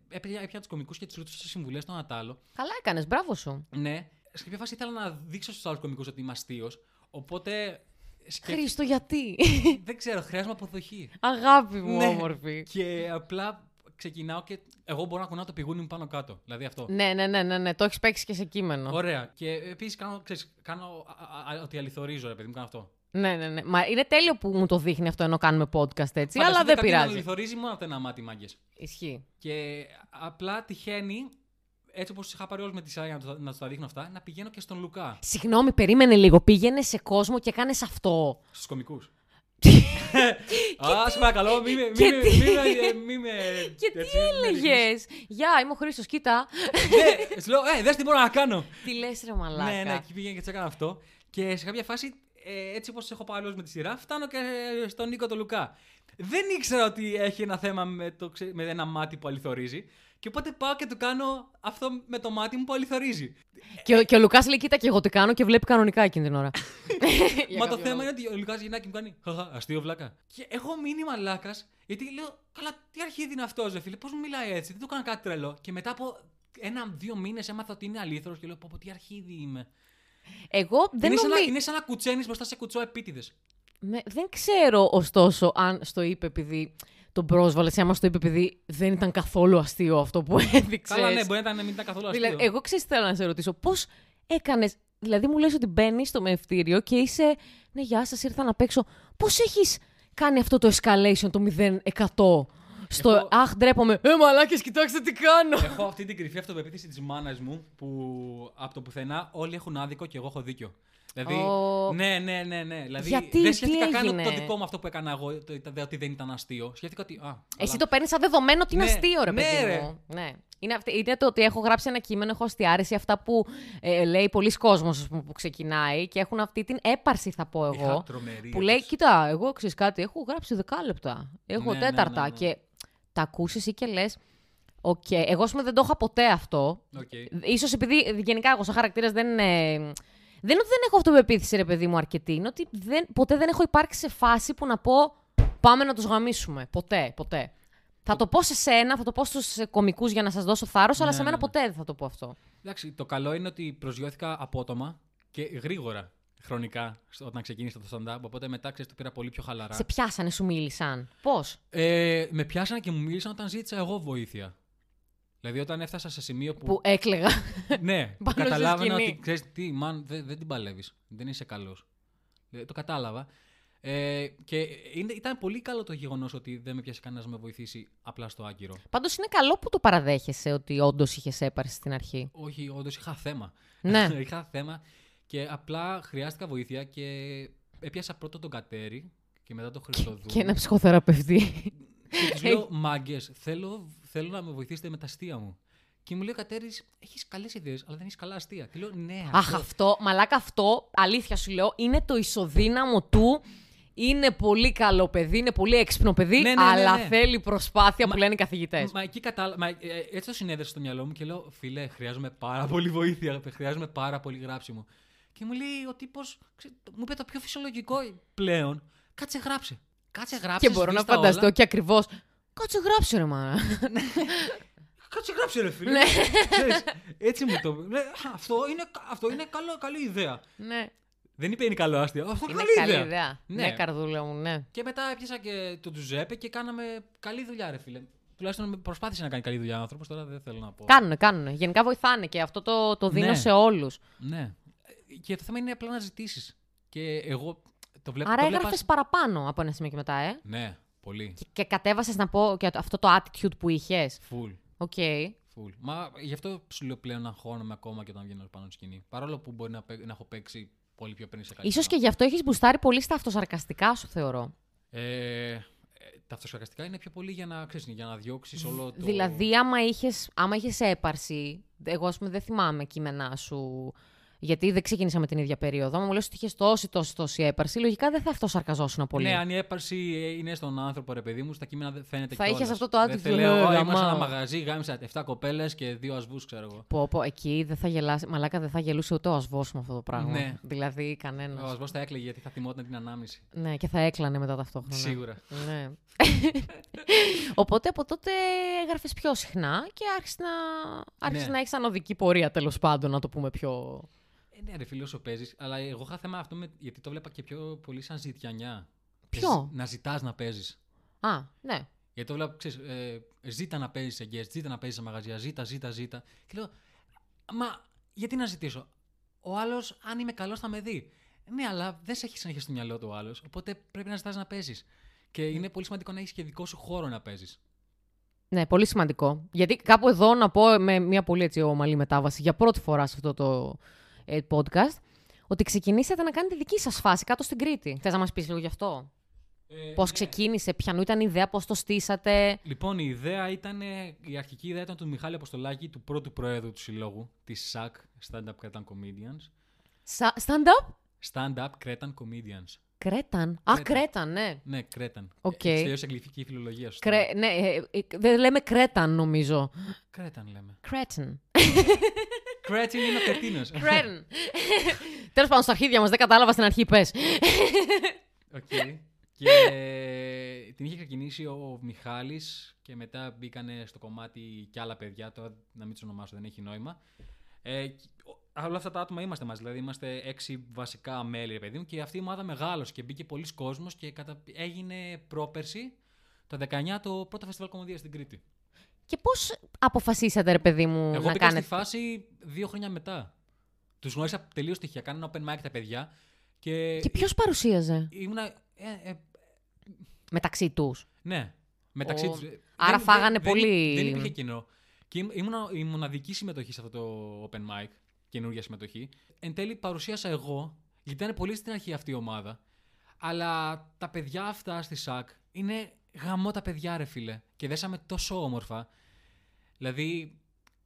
έπιανα, έπιανα τους κωμικούς και τους ρωτούσα συμβουλές stand-up άλλο. Καλά έκανες, μπράβο σου. Ναι, σε κάποια φάση ήθελα να δείξω στους άλλους κομικούς ότι είμαι αστείος. Οπότε. σκέφ- Χρήστο, γιατί; δεν ξέρω, χρειάζομαι αποδοχή. Αγάπη μου, Ναι. όμορφη. Και απλά ξεκινάω και εγώ μπορώ να κουνάω το πηγούνι μου πάνω κάτω. Δηλαδή αυτό. Ναι, ναι, ναι, ναι, ναι. Το έχεις παίξει και σε κείμενο. Ωραία. Και επίσης κάνω, ξέρεις, κάνω α, α, α, ότι αληθορίζω, ρε παιδί μου, κάνω αυτό. Ναι, ναι, ναι. Μα είναι τέλειο που μου το δείχνει αυτό ενώ κάνουμε podcast έτσι, Φανταστείτε αλλά δεν κάτι να πειράζει. λιθορίζει μόνο από το ένα μάτι, μάγκες. Ισχύει. Και απλά τυχαίνει, έτσι όπως είχα πάρει όλους με τη Σάια να, του- να του τα δείχνω αυτά, να πηγαίνω και στον Λουκά. Συγγνώμη, περίμενε λίγο. Πήγαινε σε κόσμο και έκανε αυτό. Στους κομικούς. Α, σε παρακαλώ, μη με. Μη και με- τι- μη με- μη με. Και τι έτσι, μη με ρίχνεις. έλεγε. Γεια, είμαι ο Χρήστος, κοίτα. Ναι, σου λέω, ε, δες τι μπορώ να κάνω. τι λες, ρε Μαλάκα. Ναι, ναι, εκεί πήγαινε και τη έκανα αυτό. Και σε κάποια φάση, ε, έτσι όπως έχω πάρει όλους με τη σειρά, φτάνω και στον Νίκο τον Λουκά. Δεν ήξερα ότι έχει ένα θέμα με, το, ξε- με ένα μάτι που αληθορίζει. Και οπότε πάω και του κάνω αυτό με το μάτι μου που αληθορίζει. Και, ο- και ο Λουκάς λέει: Κοίτα και εγώ τι κάνω και βλέπει κανονικά εκείνη την ώρα. Μα το θέμα είναι ότι ο Λουκάς γυρνάει και μου κάνει Χαχα, αστείο βλάκα. Και έχω μείνει μαλάκα, γιατί λέω, Καλά, τι αρχίδι είναι αυτός, ρε φίλε, πώς μου μιλάει έτσι, δεν του έκανα κάτι τρελό. Και μετά από ένα-δύο μήνες έμαθα ότι είναι αλήθρο και λέω, Πω, πω, τι αρχίδι είμαι. Εγώ δεν είναι, σαν να, νομίζω. είναι σαν να κουτσένεις μπροστά σε κουτσό επίτηδες. Ναι, δεν ξέρω ωστόσο αν στο είπε επειδή τον πρόσβαλες, ή άμα στο είπε επειδή δεν ήταν καθόλου αστείο αυτό που έδειξες. Καλά, ναι, μπορεί να μην ήταν καθόλου αστείο. Δηλαδή, εγώ ξέρω τι θέλω να σε ρωτήσω. Πώς έκανες. Δηλαδή, μου λες ότι μπαίνεις στο μευτήριο και είσαι. Ναι, γεια σας, ήρθα να παίξω. Πώς έχεις κάνει αυτό το escalation το 0% στο. Εγώ- Αχ, ντρέπομαι. Ε, μαλάκες, κοιτάξτε τι κάνω. Έχω αυτή την κρυφή αυτοπεποίθηση της μάνας μου που από το πουθενά όλοι έχουν άδικο και εγώ έχω δίκιο. Δηλαδή, Ω. ναι, ναι, ναι, ναι. Δηλαδή, Γιατί, δεν τι σκέφτηκα καν έγινε; το δικό μου αυτό που έκανα εγώ, το, το, ότι δεν ήταν αστείο. Σκέφτηκα ότι. Α, Εσύ καλά. το παίρνεις σαν δεδομένο ότι είναι Ναι, αστείο, ρε ναι, παιδί ρε. μου. Ναι. Είναι, αυτή, είναι το ότι έχω γράψει ένα κείμενο, έχω αστειάρες αυτά που ε, λέει πολύς κόσμος ας πούμε, που ξεκινάει και έχουν αυτή την έπαρση, θα πω Είχα εγώ. τρομερή Που λέει, έπαρση. κοίτα, εγώ ξέρεις κάτι, έχω γράψει δεκάλεπτα. Έχω Ναι, ναι, τέταρτα. ναι, ναι. Και τα ακούσει εσύ και λες. Οκ, εγώ ας πούμε δεν το είχα ποτέ αυτό. Οκ. Ίσως επειδή γενικά εγώ σαν χαρακτήρας δεν. ε, δεν είναι ότι δεν έχω αυτοπεποίθηση, ρε παιδί μου, αρκετή. Είναι ότι δεν, ποτέ δεν έχω υπάρξει σε φάση που να πω πάμε να τους γαμίσουμε. Ποτέ, ποτέ. Θα το πω σε σένα, θα το πω στους κομικούς για να σας δώσω θάρρος, αλλά Ναι, σε ναι, μένα ναι. ποτέ δεν θα το πω αυτό. Εντάξει, το καλό είναι ότι προσγειώθηκα απότομα και γρήγορα χρονικά στο- όταν ξεκίνησα το stand-up. Οπότε μετά ξέρεις, το πήρα πολύ πιο χαλαρά. Σε πιάσανε, σου μίλησαν. Πώς; Ε, με πιάσανε και μου μίλησαν όταν ζήτησα εγώ βοήθεια. Δηλαδή όταν έφτασα σε σημείο που. Που έκλεγα. ναι, που Πάνω στη καταλάβαινα σκηνή. ότι ξέρεις τι, μαν, δεν, δεν την παλεύεις. Δεν είσαι καλός. το κατάλαβα. Ε, και είναι, ήταν πολύ καλό το γεγονός ότι δεν με πιάσε κανένας να με βοηθήσει απλά στο άγκυρο. Πάντως είναι καλό που το παραδέχεσαι ότι όντως είχες έπαρση στην αρχή. Όχι, όντως είχα θέμα. Ναι. είχα θέμα και απλά χρειάστηκα βοήθεια και έπιασα πρώτο τον Κατέρι και μετά τον Χριστοδούλου. Και ένα ψυχοθεραπευτή. Και τους λέω, μάγκες, θέλω, θέλω να με βοηθήσετε με τα αστεία μου. Και μου λέει ο Κατέρης, έχεις καλές ιδέες, αλλά δεν έχεις καλά αστεία. Και λέω, ναι, Αχ, αυτό, μαλάκα αυτό, αλήθεια σου λέω, είναι το ισοδύναμο του. Είναι πολύ καλό παιδί, είναι πολύ έξυπνο παιδί, Ναι, ναι, ναι, αλλά ναι. θέλει προσπάθεια Μα- που λένε οι καθηγητές. Μα εκεί κατάλαβα. Μα, ε, έτσι το συνέδεσε στο μυαλό μου και λέω: Φίλε, χρειάζομαι πάρα πολύ βοήθεια. Χρειάζομαι πάρα πολύ γράψιμο. Και μου λέει ο τύπος, μου είπε το πιο φυσιολογικό πλέον. Κάτσε γράψε. Κάτσε γράψε. Και μπορώ να σβήστα φανταστώ όλα. και ακριβώς. Κάτσε γράψε ρε μα. Κάτσε γράψε, ρε φίλε. Ναι. Ξέρεις, έτσι μου το. Λέει, «Α, αυτό είναι, αυτό είναι καλό, καλή ιδέα. ναι. Δεν είπε είναι καλό άστιο. Αυτό Είναι καλή, καλή ιδέα. ιδέα. Ναι. Ναι. καρδούλα μου, ναι. Και μετά έπιασα και τον Τζουζέπε και κάναμε καλή δουλειά, ρε φίλε. Τουλάχιστον προσπάθησε να κάνει καλή δουλειά ο άνθρωπος, τώρα δεν θέλω να πω. Κάνουνε, κάνουνε. Γενικά βοηθάνε και αυτό το, το δίνω Ναι. σε όλους. Ναι. Και το θέμα είναι απλά να ζητήσεις. Και εγώ το βλέπω. Άρα το βλέπα- έγραφες παραπάνω από ένα σημείο και μετά, ε. Ναι, πολύ. Και, και κατέβασες να πω και αυτό το attitude που είχες. Full. Οκ. Full. Μα γι' αυτό σου λέω πλέον να αγχώνομαι ακόμα και όταν βγαίνω πάνω στη σκηνή. Παρόλο που μπορεί να, παί- να έχω παίξει πολύ πιο πριν σε κάτι. Ίσως και γι' αυτό έχεις μπουστάρει πολύ στα αυτοσαρκαστικά σου, θεωρώ. Ε, ε, τα αυτοσαρκαστικά είναι πιο πολύ για να, ξέρεις, για να διώξεις όλο το. Δηλαδή, άμα είχες, άμα είχες έπαρση, εγώ ας πούμε δεν θυμάμαι κείμενά σου, γιατί δεν ξεκίνησαμε την ίδια περίοδο. Αν μου λες ότι είχες τόση, τόση, τόση έπαρση, λογικά δεν θα αυτοσαρκαζόσουν πολύ. Ναι, αν η έπαρση ε, είναι στον άνθρωπο, ρε παιδί μου, στα κείμενα δεν φαίνεται Θα κιόλας. είχες αυτό το Δεν attitude, θα λέω, «Ε, «Ω, ήμουν σε ένα γαμάω». μαγαζί, γάμισα 7 κοπέλες και δύο ασβούς, ξέρω εγώ. Πω, πω, εκεί δεν θα γελάσει. Μαλάκα δεν θα γελούσε ούτε ο ασβός με αυτό το πράγμα. Ναι. Δηλαδή, κανένας. Ο ασβός θα έκλαιγε γιατί θα θυμόταν την ανάμιση. Ναι, και θα έκλανε μετά ταυτόχρονα. Σίγουρα. Ναι. Οπότε από τότε έγραφες πιο συχνά και άρχισε να, άρχισες Ναι. να έχεις ανωδική πορεία τέλος πάντων, να το πούμε πιο. Ε, ναι, ρε φίλε, όσο παίζεις. Αλλά εγώ είχα θέμα αυτό με, γιατί το βλέπα και πιο πολύ σαν ζητιανιά. Ποιο; Ζ- Να ζητάς να παίζεις. Α, ναι. Γιατί το βλέπω, ξέρεις, ε, ζήτα να παίζεις σε guest, ζήτα να παίζεις σε μαγαζιά, ζήτα, ζήτα, ζήτα. Και λέω, Μα γιατί να ζητήσω; Ο άλλος, αν είμαι καλός, θα με δει. Ναι, αλλά δεν σε έχει συνέχεια στο μυαλό του ο άλλος. Οπότε πρέπει να ζητάς να παίζεις. Και είναι πολύ σημαντικό να έχεις και δικό σου χώρο να παίζεις. Ναι, πολύ σημαντικό. Γιατί κάπου εδώ να πω με μια πολύ έτσι ομαλή μετάβαση για πρώτη φορά σε αυτό το ε, podcast, ότι ξεκινήσατε να κάνετε δική σας φάση κάτω στην Κρήτη. Θες να μας πεις λίγο γι' αυτό; Ε, Πώς ξεκίνησε, ποιανού ήταν η ιδέα, πώς το στήσατε; Λοιπόν, η ιδέα ήταν, η αρχική ιδέα ήταν του Μιχάλη Αποστολάκη, του πρώτου προέδρου του συλλόγου, της SAC, Stand Up Cretan Comedians. Σα- Stand-up. Stand Up Cretan Comedians. Cretan. Α, Cretan. Cretan, ναι. Ναι, Cretan. Οκ. Ε, τελείωσε αγγλική φιλολογία. σωστά. Cre, ναι, ε, ε, δεν λέμε Cretan νομίζω. Cretan λέμε. Cretan. Cretin είναι ο Κρετίνος. Cretan. Τέλος πάντων, στα αρχίδια μας δεν κατάλαβα στην αρχή, πες. Οκ. Και την είχε ξεκινήσει ο Μιχάλης και μετά μπήκανε στο κομμάτι και άλλα παιδιά, τώρα να μην τους ονομάσω δεν έχει νόημα. Ε, και ο- όλα αυτά τα άτομα είμαστε μαζί, δηλαδή είμαστε έξι βασικά μέλη, ρε παιδί μου, και αυτή η ομάδα μεγάλωσε και μπήκε πολλοί κόσμος και κατα... έγινε πρόπερση το 19 το πρώτο φεστιβάλ κομμωδίας στην Κρήτη. Και πώς αποφασίσατε, ρε παιδί μου, Εγώ να μπήκα κάνετε. στη φάση δύο χρόνια μετά. Τους γνώρισα τελείως τυχαία, κάνανε open mic τα παιδιά και, Και ποιος παρουσίαζε; ήμουνα... Ε, ε, μεταξύ τους. Ναι. Μεταξύ Ω. τους. Ε, Άρα δεν- φάγανε δεν- πολύ- Δεν, υπήρχε κοινό. Και ήμ- ήμουν η μοναδική συμμετοχή σε αυτό το open mic, καινούργια συμμετοχή. Εν τέλει παρουσίασα εγώ, γιατί ήταν πολύ στην αρχή αυτή η ομάδα. Αλλά τα παιδιά αυτά στη ΣΑΚ είναι γαμό τα παιδιά, ρε φίλε. Και δέσαμε τόσο όμορφα. Δηλαδή,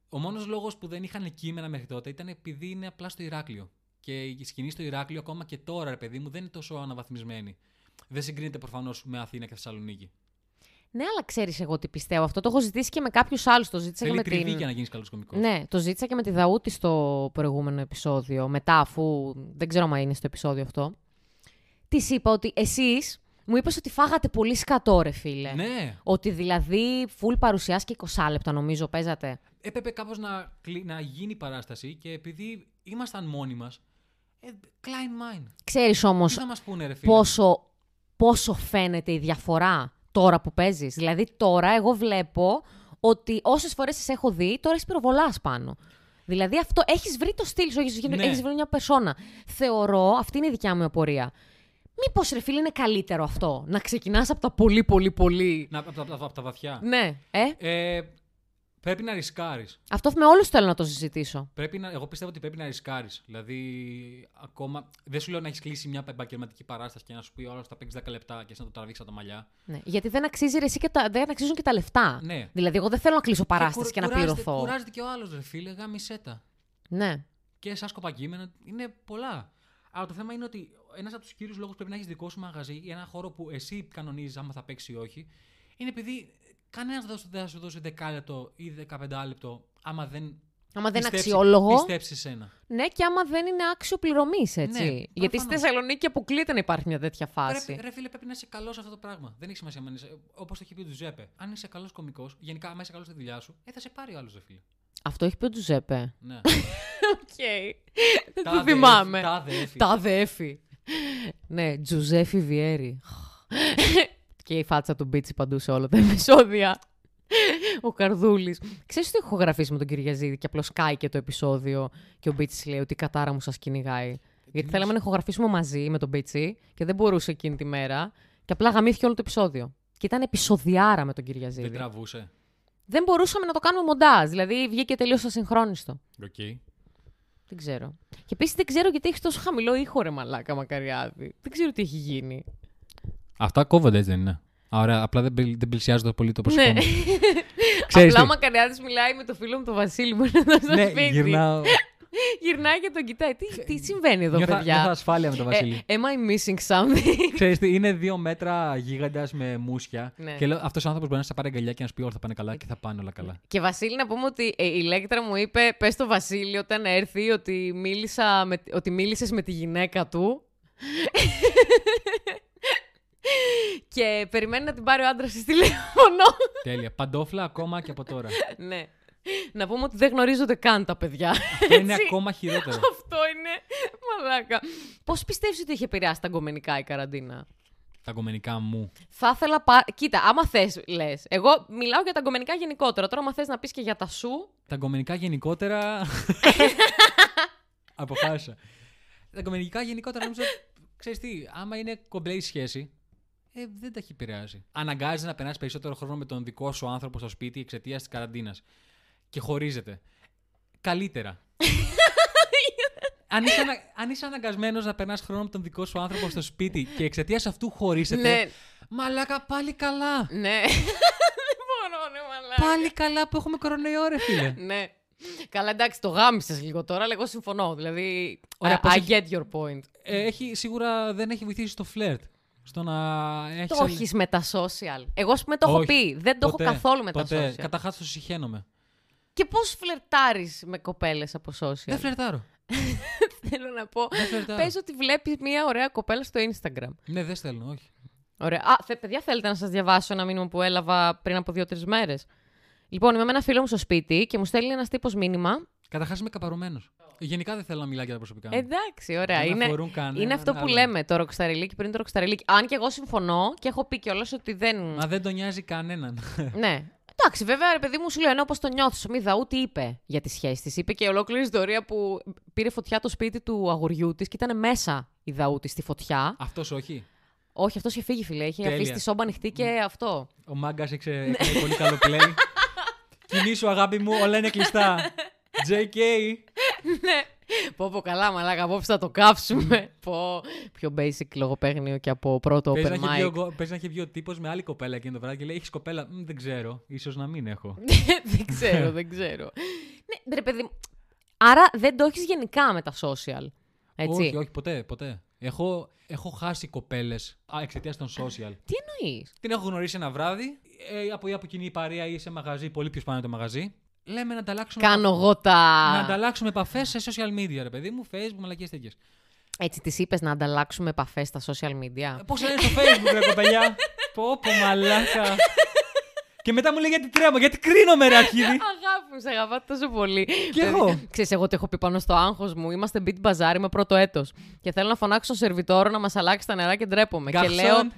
ο μόνος λόγος που δεν είχαν κείμενα μέχρι τότε ήταν επειδή είναι απλά στο Ηράκλειο. Και η σκηνή στο Ηράκλειο, ακόμα και τώρα, ρε παιδί μου, δεν είναι τόσο αναβαθμισμένη. Δεν συγκρίνεται προφανώς με Αθήνα και Θεσσαλονίκη. Ναι, αλλά ξέρεις εγώ τι πιστεύω. Αυτό το έχω ζητήσει και με κάποιους άλλους. Το ζήτησα και Θέλει με τριβή την. για να γίνεις καλός κωμικός. Ναι, το ζήτησα και με τη Δαούτη στο προηγούμενο επεισόδιο. Μετά, αφού δεν ξέρω αν είναι στο επεισόδιο αυτό. Της είπα ότι εσείς μου είπες ότι φάγατε πολύ σκατό, ρε φίλε. Ναι. Ότι δηλαδή full παρουσιάσει και 20 λεπτά νομίζω παίζατε. Έπρεπε κάπως να, κλει- να γίνει η παράσταση και επειδή ήμασταν μόνοι μας. Ε, Klein mind. Ξέρεις όμως Τι θα μας πούνε, ρε φίλε; πόσο, πόσο φαίνεται η διαφορά τώρα που παίζεις. Δηλαδή τώρα εγώ βλέπω ότι όσες φορές σε έχω δει, τώρα έχεις πυροβολάς πάνω. Δηλαδή αυτό, έχεις βρει το στυλ σου, έχεις, Ναι. έχεις βρει μια περσόνα. Θεωρώ, αυτή είναι η δικιά μου απορία, μήπως ρε φίλε είναι καλύτερο αυτό, να ξεκινάς από τα πολύ πολύ πολύ... Να, από, τα- από τα- από τα βαθιά. Ναι, ε, Ε, πρέπει να ρισκάρεις. αυτό με όλους θέλω να το συζητήσω. Πρέπει να, εγώ πιστεύω ότι πρέπει να ρισκάρεις. Δηλαδή, ακόμα. Δεν σου λέω να έχεις κλείσει μια επαγγελματική παράσταση και να σου πει όλα θα παίξεις 10 λεπτά και εσύ να το τραβήξεις από τα μαλλιά. Ναι. Γιατί δεν, αξίζει, ρε, εσύ και τα, δεν αξίζουν και τα λεφτά. Ναι. Δηλαδή, εγώ δεν θέλω να κλείσω παράσταση και, κου- να κουράζεται- πληρωθώ. Κουράζεται και ο άλλος, ρε φίλε, γάμισέ τα. Ναι. και εσά κοπακείμενα είναι πολλά. Αλλά το θέμα είναι ότι ένας από τους κύριους λόγους που πρέπει να έχεις δικό σου μαγαζί ή ένα χώρο που εσύ κανονίζεις άμα θα παίξει ή όχι, είναι επειδή κανένας δεν θα σου- δεν θα σου δώσει δεκάλεπτο ή 15 λεπτό άμα δεν. Άμα δεν είναι πιστέψει- αξιόλογο. Πιστέψεις σε σένα. Ναι, και άμα δεν είναι άξιο πληρωμής, έτσι. Ναι, Γιατί στη προφανώς. Θεσσαλονίκη αποκλείεται να υπάρχει μια τέτοια φάση. Πρέπει, ρε φίλε, πρέπει να είσαι καλός σε αυτό το πράγμα. Δεν έχει σημασία αν είσαι. Όπως το έχει πει ο Τζουζέπε. Αν είσαι καλός κωμικός, γενικά, άμα είσαι καλός στη δουλειά σου, ε, θα σε πάρει ο άλλος, ρε φίλε. Αυτό έχει πει ο Τζουζέπε. Ναι. Οκ. δεν το Τάδε θυμάμαι. έφη, τάδε έφη. Τάδε έφη. Ναι, Τζουζέφι Βιέρη. και η φάτσα του Μπίτσι παντού σε όλα τα επεισόδια. Ο Καρδούλης. Ξέρεις ότι έχω ηχογραφήσει με τον Κυριαζίδη και απλώς σκάει και το επεισόδιο και ο Μπίτσι λέει ότι η κατάρα μου σας κυνηγάει. Γιατί θέλαμε να ηχογραφήσουμε μαζί με τον Μπίτσι και δεν μπορούσε εκείνη τη μέρα και απλά γαμήθηκε όλο το επεισόδιο. Και ήταν επεισοδιάρα με τον Κυριαζίδη. Δεν τραβούσε. Δεν μπορούσαμε να το κάνουμε μοντάζ. Δηλαδή βγήκε τελείως ασυγχρόνιστο. Οκ. Δεν ξέρω. Και επίσης δεν ξέρω γιατί έχει τόσο χαμηλό ήχο, ρε Μαλάκα Μακαριάδη. Δεν ξέρω τι έχει γίνει. Αυτά κόβονται έτσι δεν είναι. Α, Ωραία, απλά δεν, πλη- δεν πλησιάζω πολύ το προσωπικό Ναι. μου. Ξέρεις Απλά τι; ο Μακαριάδης μιλάει με το φίλο μου τον Βασίλη που είναι εδώ στο ναι, σπίτι. γυρνάω. Γυρνάει και τον κοιτάει. Τι, τι συμβαίνει εδώ, Νιώθα, παιδιά; νιώθω ασφάλεια με τον Ε, Βασίλη. am I missing something? Ξέρεις τι, είναι δύο μέτρα γίγαντας με μουσια. Ναι. Και λέω αυτός ο άνθρωπος μπορεί να σε πάρει αγκαλιά και να σου πει όλα θα πάνε καλά και θα πάνε όλα καλά. και Βασίλη, να πούμε ότι ε, η Λέκτρα μου είπε: Πες στο Βασίλη όταν έρθει ότι, μίλησα με, ότι μίλησες με τη γυναίκα του. και περιμένει να την πάρει ο άντρας της τηλέφωνο. Τέλεια. Παντόφλα ακόμα και από τώρα. ναι. Να πούμε ότι δεν γνωρίζονται καν τα παιδιά. Αυτό είναι Έτσι. ακόμα χειρότερο. Αυτό είναι μαλάκα. Πώς πιστεύεις ότι έχει επηρεάσει τα αγκομενικά η καραντίνα; Τα κομμενικά μου. Θα ήθελα πα... Κοίτα, άμα θες, λες. Εγώ μιλάω για τα αγκομενικά γενικότερα. Τώρα, άμα θες να πεις και για τα σου... Τα κομμενικά γενικότερα. Αποφάσισα. Τα κομμενικά γενικότερα νομίζω. Ξέρεις τι, άμα είναι κομπλέ η σχέση, ε, δεν τα έχει επηρεάσει. Αναγκάζει να περνά περισσότερο χρόνο με τον δικό σου άνθρωπο στο σπίτι εξαιτίας της καραντίνας. Και χωρίζεται. Καλύτερα. αν, είσαι ανα... αν είσαι αναγκασμένος να περνάς χρόνο με τον δικό σου άνθρωπο στο σπίτι και εξαιτίας αυτού χωρίσετε. Ναι. Μαλάκα πάλι καλά. Ναι. Δεν μπορώ, ναι, μαλάκα. Πάλι καλά που έχουμε κορονοϊό, ρε φίλε. Ναι. Καλά, εντάξει, το γάμισες λίγο τώρα, αλλά εγώ συμφωνώ. Δηλαδή, Ωραία, I, πώς I έχει- get your point. Ε, έχει, σίγουρα δεν έχει βοηθήσει στο φλερτ. Στο να έχεις. Το έχεις με τα social. Εγώ, ας πούμε, το έχω Όχι, πει. Δεν το έχω καθόλου με τα ποτέ. social. Καταρχάς το συχαίνομαι. Και πώς φλερτάρεις με κοπέλες από social; Δεν φλερτάρω. Θέλω να πω. Δεν φλερτάρω. Πες ότι βλέπεις μια ωραία κοπέλα στο Instagram. Ναι, δεν στέλνω, όχι. Ωραία. Α, θε, παιδιά, θέλετε να σας διαβάσω ένα μήνυμα που έλαβα πριν από δύο-τρεις μέρες; Λοιπόν, είμαι με ένα φίλο μου στο σπίτι και μου στέλνει ένας τύπος μήνυμα. Καταρχάς είμαι καπαρωμένος. Γενικά δεν θέλω να μιλάω για τα προσωπικά μου. Εντάξει, ωραία. Δεν Είναι, αφορούν κανέναν είναι αυτό που άλλον. λέμε το ροξταριλίκι πριν το ροξταριλίκι. Αν και εγώ συμφωνώ και έχω πει κιόλας ότι δεν. Μα δεν τον νοιάζει κανέναν. Ναι. Εντάξει, βέβαια, ρε παιδί μου, σου λέω ενώ όπως το νιώθεις. Ο Μιδαού τι είπε για τη σχέση της. Είπε και ολόκληρη ιστορία που πήρε φωτιά το σπίτι του αγοριού της και ήταν μέσα η Δαού της στη φωτιά. Αυτός όχι. Όχι, αυτός είχε φύγει, φιλέ. Είχε Τέλεια. αφήσει τη σόμπα ανοιχτή και αυτό. Ο μάγκας έκανε πολύ καλό play. Κινήσου, αγάπη μου, όλα είναι κλειστά. JK. ναι. Πω πω καλά, μαλάκα, απόψε θα το κάψουμε. Πω, πιο basic λογοπαίγνιο και από πρώτο Παίζει open να, έχει mic. βγει ο- παίζει να έχει βγει ο τύπος με άλλη κοπέλα εκείνο το βράδυ και λέει: Έχεις κοπέλα; «Μ, δεν ξέρω. σω να μην έχω. δεν ξέρω, δεν ξέρω. ναι, ρε παιδί μου. Άρα δεν το έχεις γενικά με τα social. Έτσι; Όχι, όχι, ποτέ, ποτέ. Έχω, έχω χάσει κοπέλες εξαιτίας των social. Τι εννοείς; Την έχω γνωρίσει ένα βράδυ, ε, από, ή από κοινή παρέα ή σε μαγαζί, πολύ πιο σπάνιο το μαγαζί. Λέμε να ανταλλάξουμε. Κάνω εγώ τα. Να ανταλλάξουμε επαφές σε social media, ρε παιδί μου, Facebook, μαλακίες τέτοιες. Έτσι τη είπες να ανταλλάξουμε επαφές στα social media. Πώς λένε στο Facebook, ρε κοπελιά. πω, πω, μαλάκα. και μετά μου λέει γιατί τρέμω, γιατί κρίνομαι, ρε αρχίδι. Αγάπη μου, σε αγαπάω τόσο πολύ. Κι εγώ. Ξέρεις, εγώ τι έχω πει πάνω στο άγχος μου. Είμαστε beat bazaar, είμαι πρώτο έτος. Και θέλω να φωνάξω στον σερβιτόρο να μας αλλάξει τα νερά και ντρέπομαι. Και Γκαρσόν. λέω,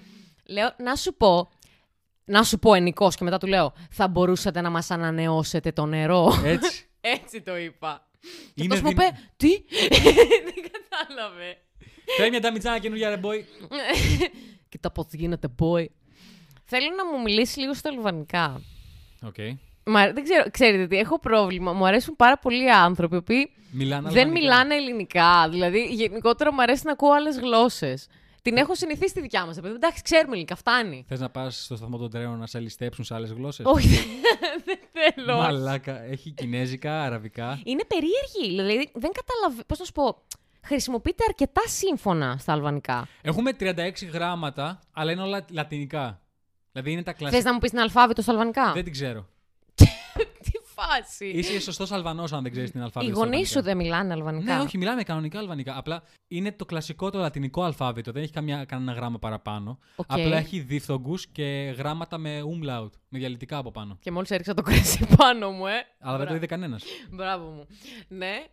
λέω, να σου πω. Να σου πω ενικός και μετά του λέω, θα μπορούσατε να μας ανανεώσετε το νερό. Έτσι. Έτσι το είπα. Και Είναι αυτός μου δυνα- είπε, τι, δεν κατάλαβε. Φέρει μια νταμιτζάνα καινούργια, ρε boy. Κοίτα πώς γίνεται, boy. Θέλω να μου μιλήσει λίγο στα αλβανικά. Οκ. Μα, δεν ξέρω, ξέρετε τι, έχω πρόβλημα. Μου αρέσουν πάρα πολλοί άνθρωποι οι οποίοι Μιλάνε δεν αλβανικά. μιλάνε ελληνικά. Δηλαδή, γενικότερα μου αρέσει να ακούω άλλες γλώσσες. Την έχω συνηθίσει τη δικιά μας. Εντάξει, ξέρουμε ελληνικά, φτάνει. Θες να πας στο σταθμό των τρένων να σε ληστέψουν σε άλλες γλώσσες; Όχι, δεν- δεν θέλω. Μαλάκα. Έχει κινέζικα, αραβικά. Είναι περίεργη. Δηλαδή, δεν καταλαβαίνω. Πώς να σου πω. Χρησιμοποιείται αρκετά σύμφωνα στα αλβανικά. Έχουμε 36 γράμματα, αλλά είναι όλα λατινικά. Δηλαδή είναι τα Θες κλασικά. να μου πεις την αλφάβητο στα αλβανικά; Δεν την ξέρω. Τι φάση. Είσαι σωστός Αλβανός αν δεν ξέρεις την Οι αλφάβητο. γονείς στα σου αλβανικά. δεν μιλάνε αλβανικά. Ναι, όχι, μιλάμε κανονικά αλβανικά. Απλά είναι το κλασικό το λατινικό αλφάβητο. Δεν έχει καμιά, κανένα γράμμα παραπάνω. Οκ. Απλά έχει διφθογκούς και γράμματα με umlaut, με διαλυτικά από πάνω. Και μόλις έριξα το κρασί πάνω μου, ε. Αλλά δεν το είδε κανένας. Μπράβο μου. Ναι.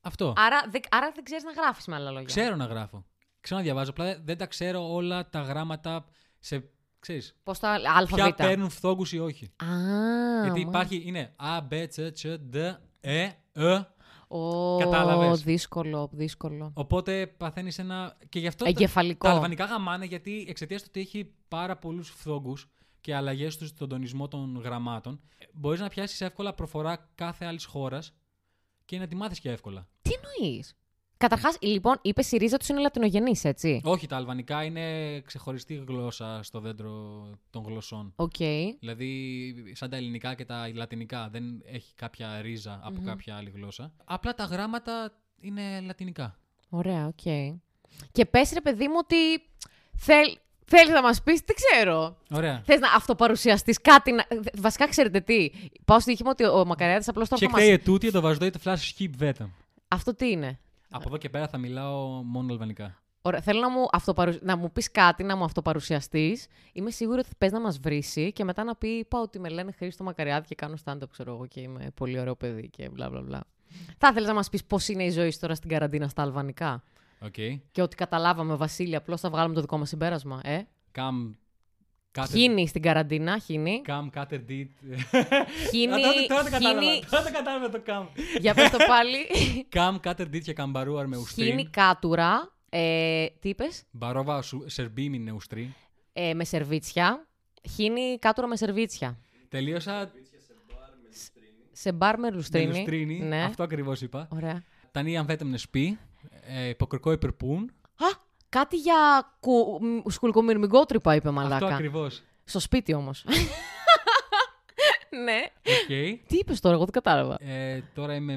Αυτό. Άρα, δεν- άρα δεν ξέρεις να γράφεις με άλλα λόγια. Ξέρω να γράφω. Ξέρω να διαβάζω. Απλά δεν τα ξέρω όλα τα γράμματα σε. Ξέρεις, Πώς τα ποια αλφαβήτα. παίρνουν φθόγκους ή όχι. Α, Γιατί μα- υπάρχει, είναι A, B, C, C, D, E, E. Ω, Κατάλαβες. δύσκολο, δύσκολο. Οπότε παθαίνεις ένα. Και γι' αυτό τα- Εγκεφαλικό. τα αλβανικά γαμάνε γιατί εξαιτίας του ότι έχει πάρα πολλούς φθόγκους και αλλαγές στον τονισμό των γραμμάτων, μπορείς να πιάσεις εύκολα προφορά κάθε άλλης χώρας και να τη μάθεις και εύκολα. Τι εννοείς; Καταρχάς, λοιπόν, είπε η ρίζα τους είναι λατινογενή, έτσι. Όχι, τα αλβανικά είναι ξεχωριστή γλώσσα στο δέντρο των γλωσσών. Οκ. Δηλαδή, σαν τα ελληνικά και τα λατινικά, δεν έχει κάποια ρίζα από κάποια άλλη γλώσσα. Απλά τα γράμματα είναι λατινικά. Ωραία, οκ. Και πες, ρε παιδί μου, ότι θέλ... θέλεις να μας πεις, δεν ξέρω. Ωραία. Θες να αυτοπαρουσιαστείς κάτι. Να... Βασικά, ξέρετε τι. Πάω στο δείχνω ότι ο Μακαριάδη απλώς το Και αυτό μας... κταίει τούτη το βαζδόι το flash skip βέτα. Αυτό τι είναι; Από εδώ και πέρα θα μιλάω μόνο αλβανικά. Ωραία. Θέλω να μου, αυτοπαρου... να μου πεις κάτι, να μου αυτοπαρουσιαστείς. Είμαι σίγουρη ότι πες να μας βρει και μετά να πει: Είπα ότι με λένε Χρήστο Μακαριάδη και κάνω stand-up, ξέρω εγώ, και είμαι πολύ ωραίο παιδί και μπλα μπλα μπλα. Θα ήθελε να μας πεις πώς είναι η ζωή σου τώρα στην καραντίνα στα αλβανικά; Οκ. Και ότι καταλάβαμε, Βασίλη, απλώς θα βγάλουμε το δικό μας συμπέρασμα, ε; Καμ Κάτερ- Χίνη στην καραντίνα, χίνη. Καμ, κάτερ, ντίτ. Χίνη, Α, Τώρα τώρα το κατάλαβα. χίνη, Τώρα το κατάλαβα το καμ. για πες το πάλι. Καμ, κάτερ, ντίτ και καμπαρούαρ με Χίνη ουστρίν. κάτουρα, ε, τι είπες, Μπαρόβα σου- σερμπίμι με ουστρίν. ε, με σερβίτσια. Χίνη κάτουρα με σερβίτσια. Τελείωσα Σε μπαρ με με λουστρίνη. λουστρίνη. Ναι. Αυτό ακριβώς είπα. Ωραία. Τανί αμφέτεμνε σπί. ε, Υποκρικό υπερπούν. Α, κάτι για κου... μ, σκουλκομυρμικότρυπα είπε Αυτό μαλάκα. ακριβώς. Στο σπίτι όμως. ναι. Οκ. Τι είπες τώρα, εγώ δεν κατάλαβα. Ε, τώρα, είμαι,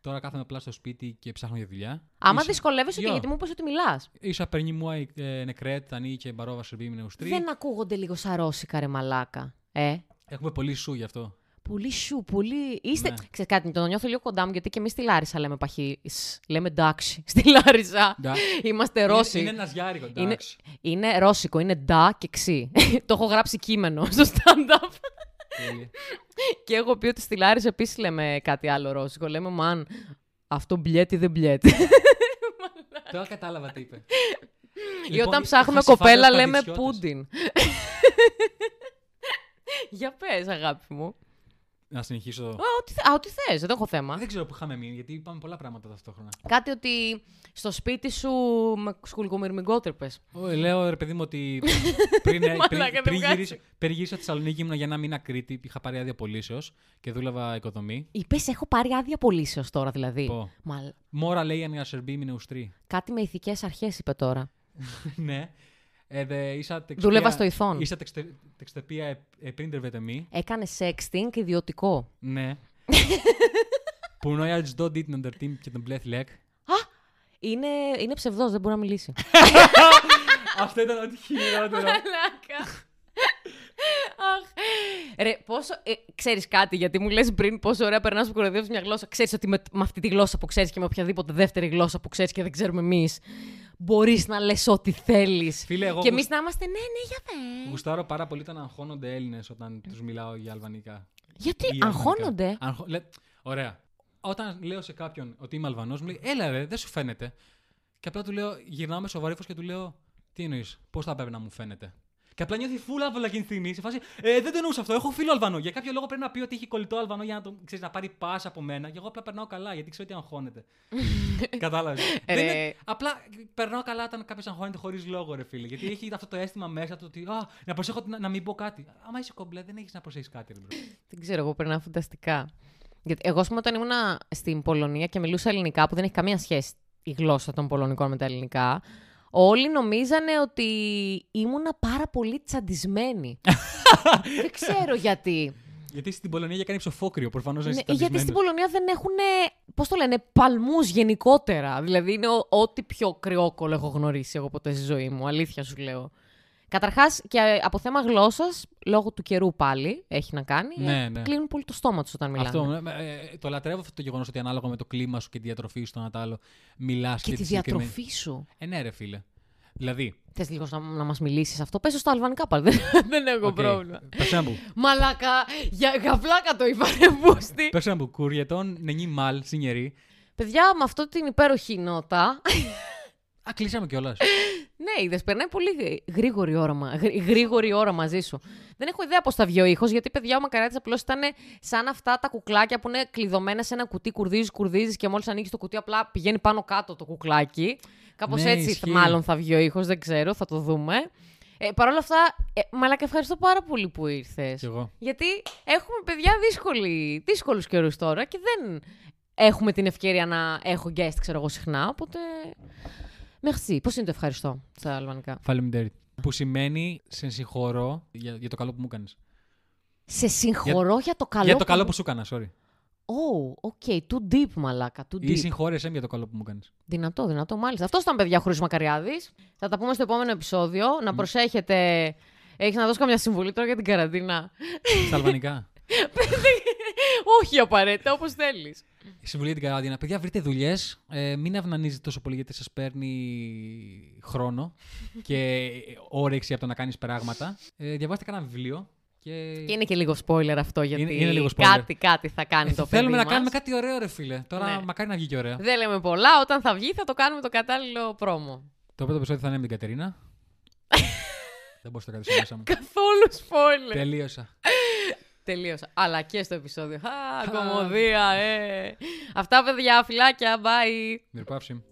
τώρα κάθομαι απλά στο σπίτι και ψάχνω για δουλειά. Άμα Ίσα- δυσκολεύεσαι και Γεια. γιατί μου είπες ότι μιλάς. Ίσα περνή μου ε, νεκρέτ, τανί και μπαρόβα σερμπίμι με ουστρίν. Δεν ακούγονται λίγο σαν ρώσικα ρε μαλάκα. Ε. Έχουμε πολύ σου γι' αυτό. Πολύ σου, πολύ. Είστε. Ναι. Ξέρεις κάτι, το νιώθω λίγο κοντά μου γιατί και εμείς στη Λάρισα λέμε παχύς. σ, Λέμε εντάξει. Στη Λάρισα. Ντα. Είμαστε Είναι, Ρώσοι. είναι ένας γιάρικο, Είναι, εντάξει. είναι ρώσικο, είναι ντα και ξύ. το έχω γράψει κείμενο στο stand-up. Τέλεια. και έχω πει ότι στη Λάρισα επίσης λέμε κάτι άλλο ρώσικο. Λέμε μαν, αυτό μπλιέται ή δεν μπλιέται. Τώρα κατάλαβα τι είπε. Ή Λοιπόν, όταν η ψάχνουμε Χασιφάτα κοπέλα λέμε Παδισιώτης. πούντιν. Για πες αγάπη μου. Να συνεχίσω. Α, ό,τι, θε- α, ό,τι θες, δεν έχω θέμα. Δεν ξέρω που είχαμε μείνει, γιατί είπαμε πολλά πράγματα ταυτόχρονα. Κάτι ότι στο σπίτι σου με σκουλκομυρμικότρυπες. Ω, Λέω ρε παιδί μου ότι πριν, πριν, Μαλάκα, πριν, δεν πριν, βγάζει. γυρίσα, πριν γύρισα στη Θεσσαλονίκη ήμουν για ένα μήνα Κρήτη. Είχα πάρει άδεια πωλήσεως και δούλευα οικοδομή. Είπες έχω πάρει άδεια πωλήσεως τώρα δηλαδή. Πω. Μαλ... Μόρα λέει αν σερμπί είναι ουστρή. Κάτι με ηθικές αρχές είπε τώρα. ναι. Ε, δε, ίσα Δούλευα στο Ιθόν. Ίσα τεξτεπία ε, ε, πριν τερβετεμή. Έκανε sexting ιδιωτικό. Ναι. Που νόια τζδό dit νοντερ τιμ και τον μπλεθ λεκ. Είναι, είναι ψευδός, δεν μπορεί να μιλήσει. Αυτό ήταν ό,τι χειρότερο. Μαλάκα. Αχ. Ρε, πόσο. Ε, ξέρεις κάτι, γιατί μου λες πριν πόσο ωραία περνάς που κοροϊδεύει μια γλώσσα. Ξέρεις ότι με, με αυτή τη γλώσσα που ξέρεις και με οποιαδήποτε δεύτερη γλώσσα που ξέρεις και δεν ξέρουμε εμείς, μπορείς να λες ό,τι θέλεις. Φίλε, εγώ Και εμείς γουσ- να είμαστε, ναι, ναι, για δε. γουστάρω πάρα πολύ όταν αγχώνονται Έλληνες όταν τους μιλάω για αλβανικά. Γιατί Ή αλβανικά. αγχώνονται; Αγχω- λέ- Ωραία. Όταν λέω σε κάποιον ότι είμαι Αλβανός, μου λέει Έλα, ρε, δεν σου φαίνεται. Και απλά του λέω, γυρνάω με σοβαρή φως και του λέω Τι εννοείς, πώς θα πρέπει να μου φαίνεται. Και απλά νιώθει φούλα από εκείνη τη στιγμή. Σε φάση, ε, δεν το εννοούσα αυτό. Έχω φίλο Αλβανό. Για κάποιο λόγο πρέπει να πει ότι έχει κολλητό Αλβανό για να, τον, ξέρεις, να πάρει πα από μένα. Και εγώ απλά περνάω καλά γιατί ξέρω ότι αγχώνεται. Κατάλαβες. Ρε. Απλά περνάω καλά όταν κάποιος αγχώνεται χωρίς λόγο, ρε φίλε. Γιατί έχει αυτό το αίσθημα μέσα του ότι α, να προσέχω να, να μην πω κάτι. Άμα είσαι κομπλέ, δεν έχεις να προσέχεις κάτι, ρε. bro. Δεν ξέρω, εγώ περνάω φανταστικά. Γιατί εγώ, ας πούμε, όταν ήμουν στην Πολωνία και μιλούσα ελληνικά, που δεν έχει καμία σχέση η γλώσσα των Πολωνικών με τα ελληνικά, όλοι νομίζανε ότι ήμουνα πάρα πολύ τσαντισμένη. δεν ξέρω γιατί. Γιατί στην Πολωνία για κάνει ψοφόκρυο, προφανώς Ναι, είσαι γιατί στην τσαντισμένος. Πολωνία δεν έχουν, πώς το λένε, παλμούς γενικότερα. Δηλαδή είναι ο- ό,τι πιο κρυόκωλο έχω γνωρίσει εγώ ποτέ στη ζωή μου. Αλήθεια σου λέω. Καταρχάς και από θέμα γλώσσας, λόγω του καιρού πάλι έχει να κάνει. Ναι, ε, ναι. Κλείνουν πολύ το στόμα τους όταν μιλάνε. Αυτό, ε, ε, το λατρεύω αυτό το γεγονός ότι ανάλογα με το κλίμα σου και τη διατροφή σου, το ένα το άλλο, μιλάς Και τη διατροφή σου. Ε, ναι, ρε φίλε. Δηλαδή. Θες λίγο να, να μας μιλήσεις αυτό; Πες το στα αλβανικά πάλι. Δεν, δεν έχω οκ, πρόβλημα. Për shembull. Μαλάκα, για γαβλάκα το είπα, ρε μπούστη. Περσέμπου. Κουριετών νενή μαλ, σινιερή. Παιδιά, με αυτό την υπέροχη νότα. Α, κλείσαμε κιόλας. ναι, είδε, περνάει πολύ γρή- γρήγορη ώρα, μα- γρή- γρήγορη ώρα μαζί σου. Δεν έχω ιδέα πώς θα βγει ο ήχος, γιατί παιδιά ο Μακαράτης απλώς ήταν σαν αυτά τα κουκλάκια που είναι κλειδωμένα σε ένα κουτί, κουρδίζεις, κουρδίζεις και μόλις ανοίξεις το κουτί, απλά πηγαίνει πάνω κάτω το κουκλάκι. Κάπως Ναι, έτσι ισχύει. μάλλον θα βγει ο ήχος, δεν ξέρω, θα το δούμε. Ε, Παρ' όλα αυτά, ε, μαλάκα, ευχαριστώ πάρα πολύ που ήρθες. Κι εγώ. Γιατί έχουμε παιδιά δύσκολοι, δύσκολους καιρούς τώρα και δεν έχουμε την ευκαιρία να έχω guest, ξέρω εγώ, συχνά, οπότε... Merci. Πώς είναι το ευχαριστώ στα αλβανικά; Faleminderit. Που σημαίνει σε συγχωρώ για, για το καλό που μου έκανε. Σε συγχωρώ για, το καλό Για το καλό που σου έκανα, sorry. Oh, OK. Too deep, μαλάκα. Too Ή deep. συγχώρεσέ με για το καλό που μου έκανε. Δυνατό, δυνατό, μάλιστα. Αυτός ήταν, παιδιά, Χρήση Μακαριάδης. Θα τα πούμε στο επόμενο επεισόδιο. Να προσέχετε... Έχεις να δώσει καμιά συμβουλή τώρα για την καραντίνα. Στα αλβανικά. Όχι απαραίτητα, όπως θέλεις. Η συμβουλή για την καραντίνα. Παιδιά, βρείτε δουλειές. Ε, μην αυνανίζετε τόσο πολύ γιατί σας παίρνει χρόνο και όρεξη από το να κάνεις πράγματα. Ε, διαβάστε κανένα βιβλίο. Και... Και είναι και λίγο spoiler αυτό, γιατί Είναι- είναι λίγο spoiler. κάτι, κάτι θα κάνει Ε, το θέλουμε παιδί να μας. κάνουμε κάτι ωραίο, ρε φίλε. Τώρα Ναι. μακάρι να βγει και ωραία. Δεν λέμε πολλά. Όταν θα βγει, θα το κάνουμε το κατάλληλο πρόμο. Το πρώτο επεισόδιο θα είναι με την Κατερίνα. Δεν μπορώ να το κρατήσω μέσα μου. Καθόλου spoiler. Τελείωσα. Τελείωσα. Αλλά και στο επεισόδιο. Α, κομμωδία, ε. Αυτά, παιδιά, φιλάκια, bye. Μυρπαύση.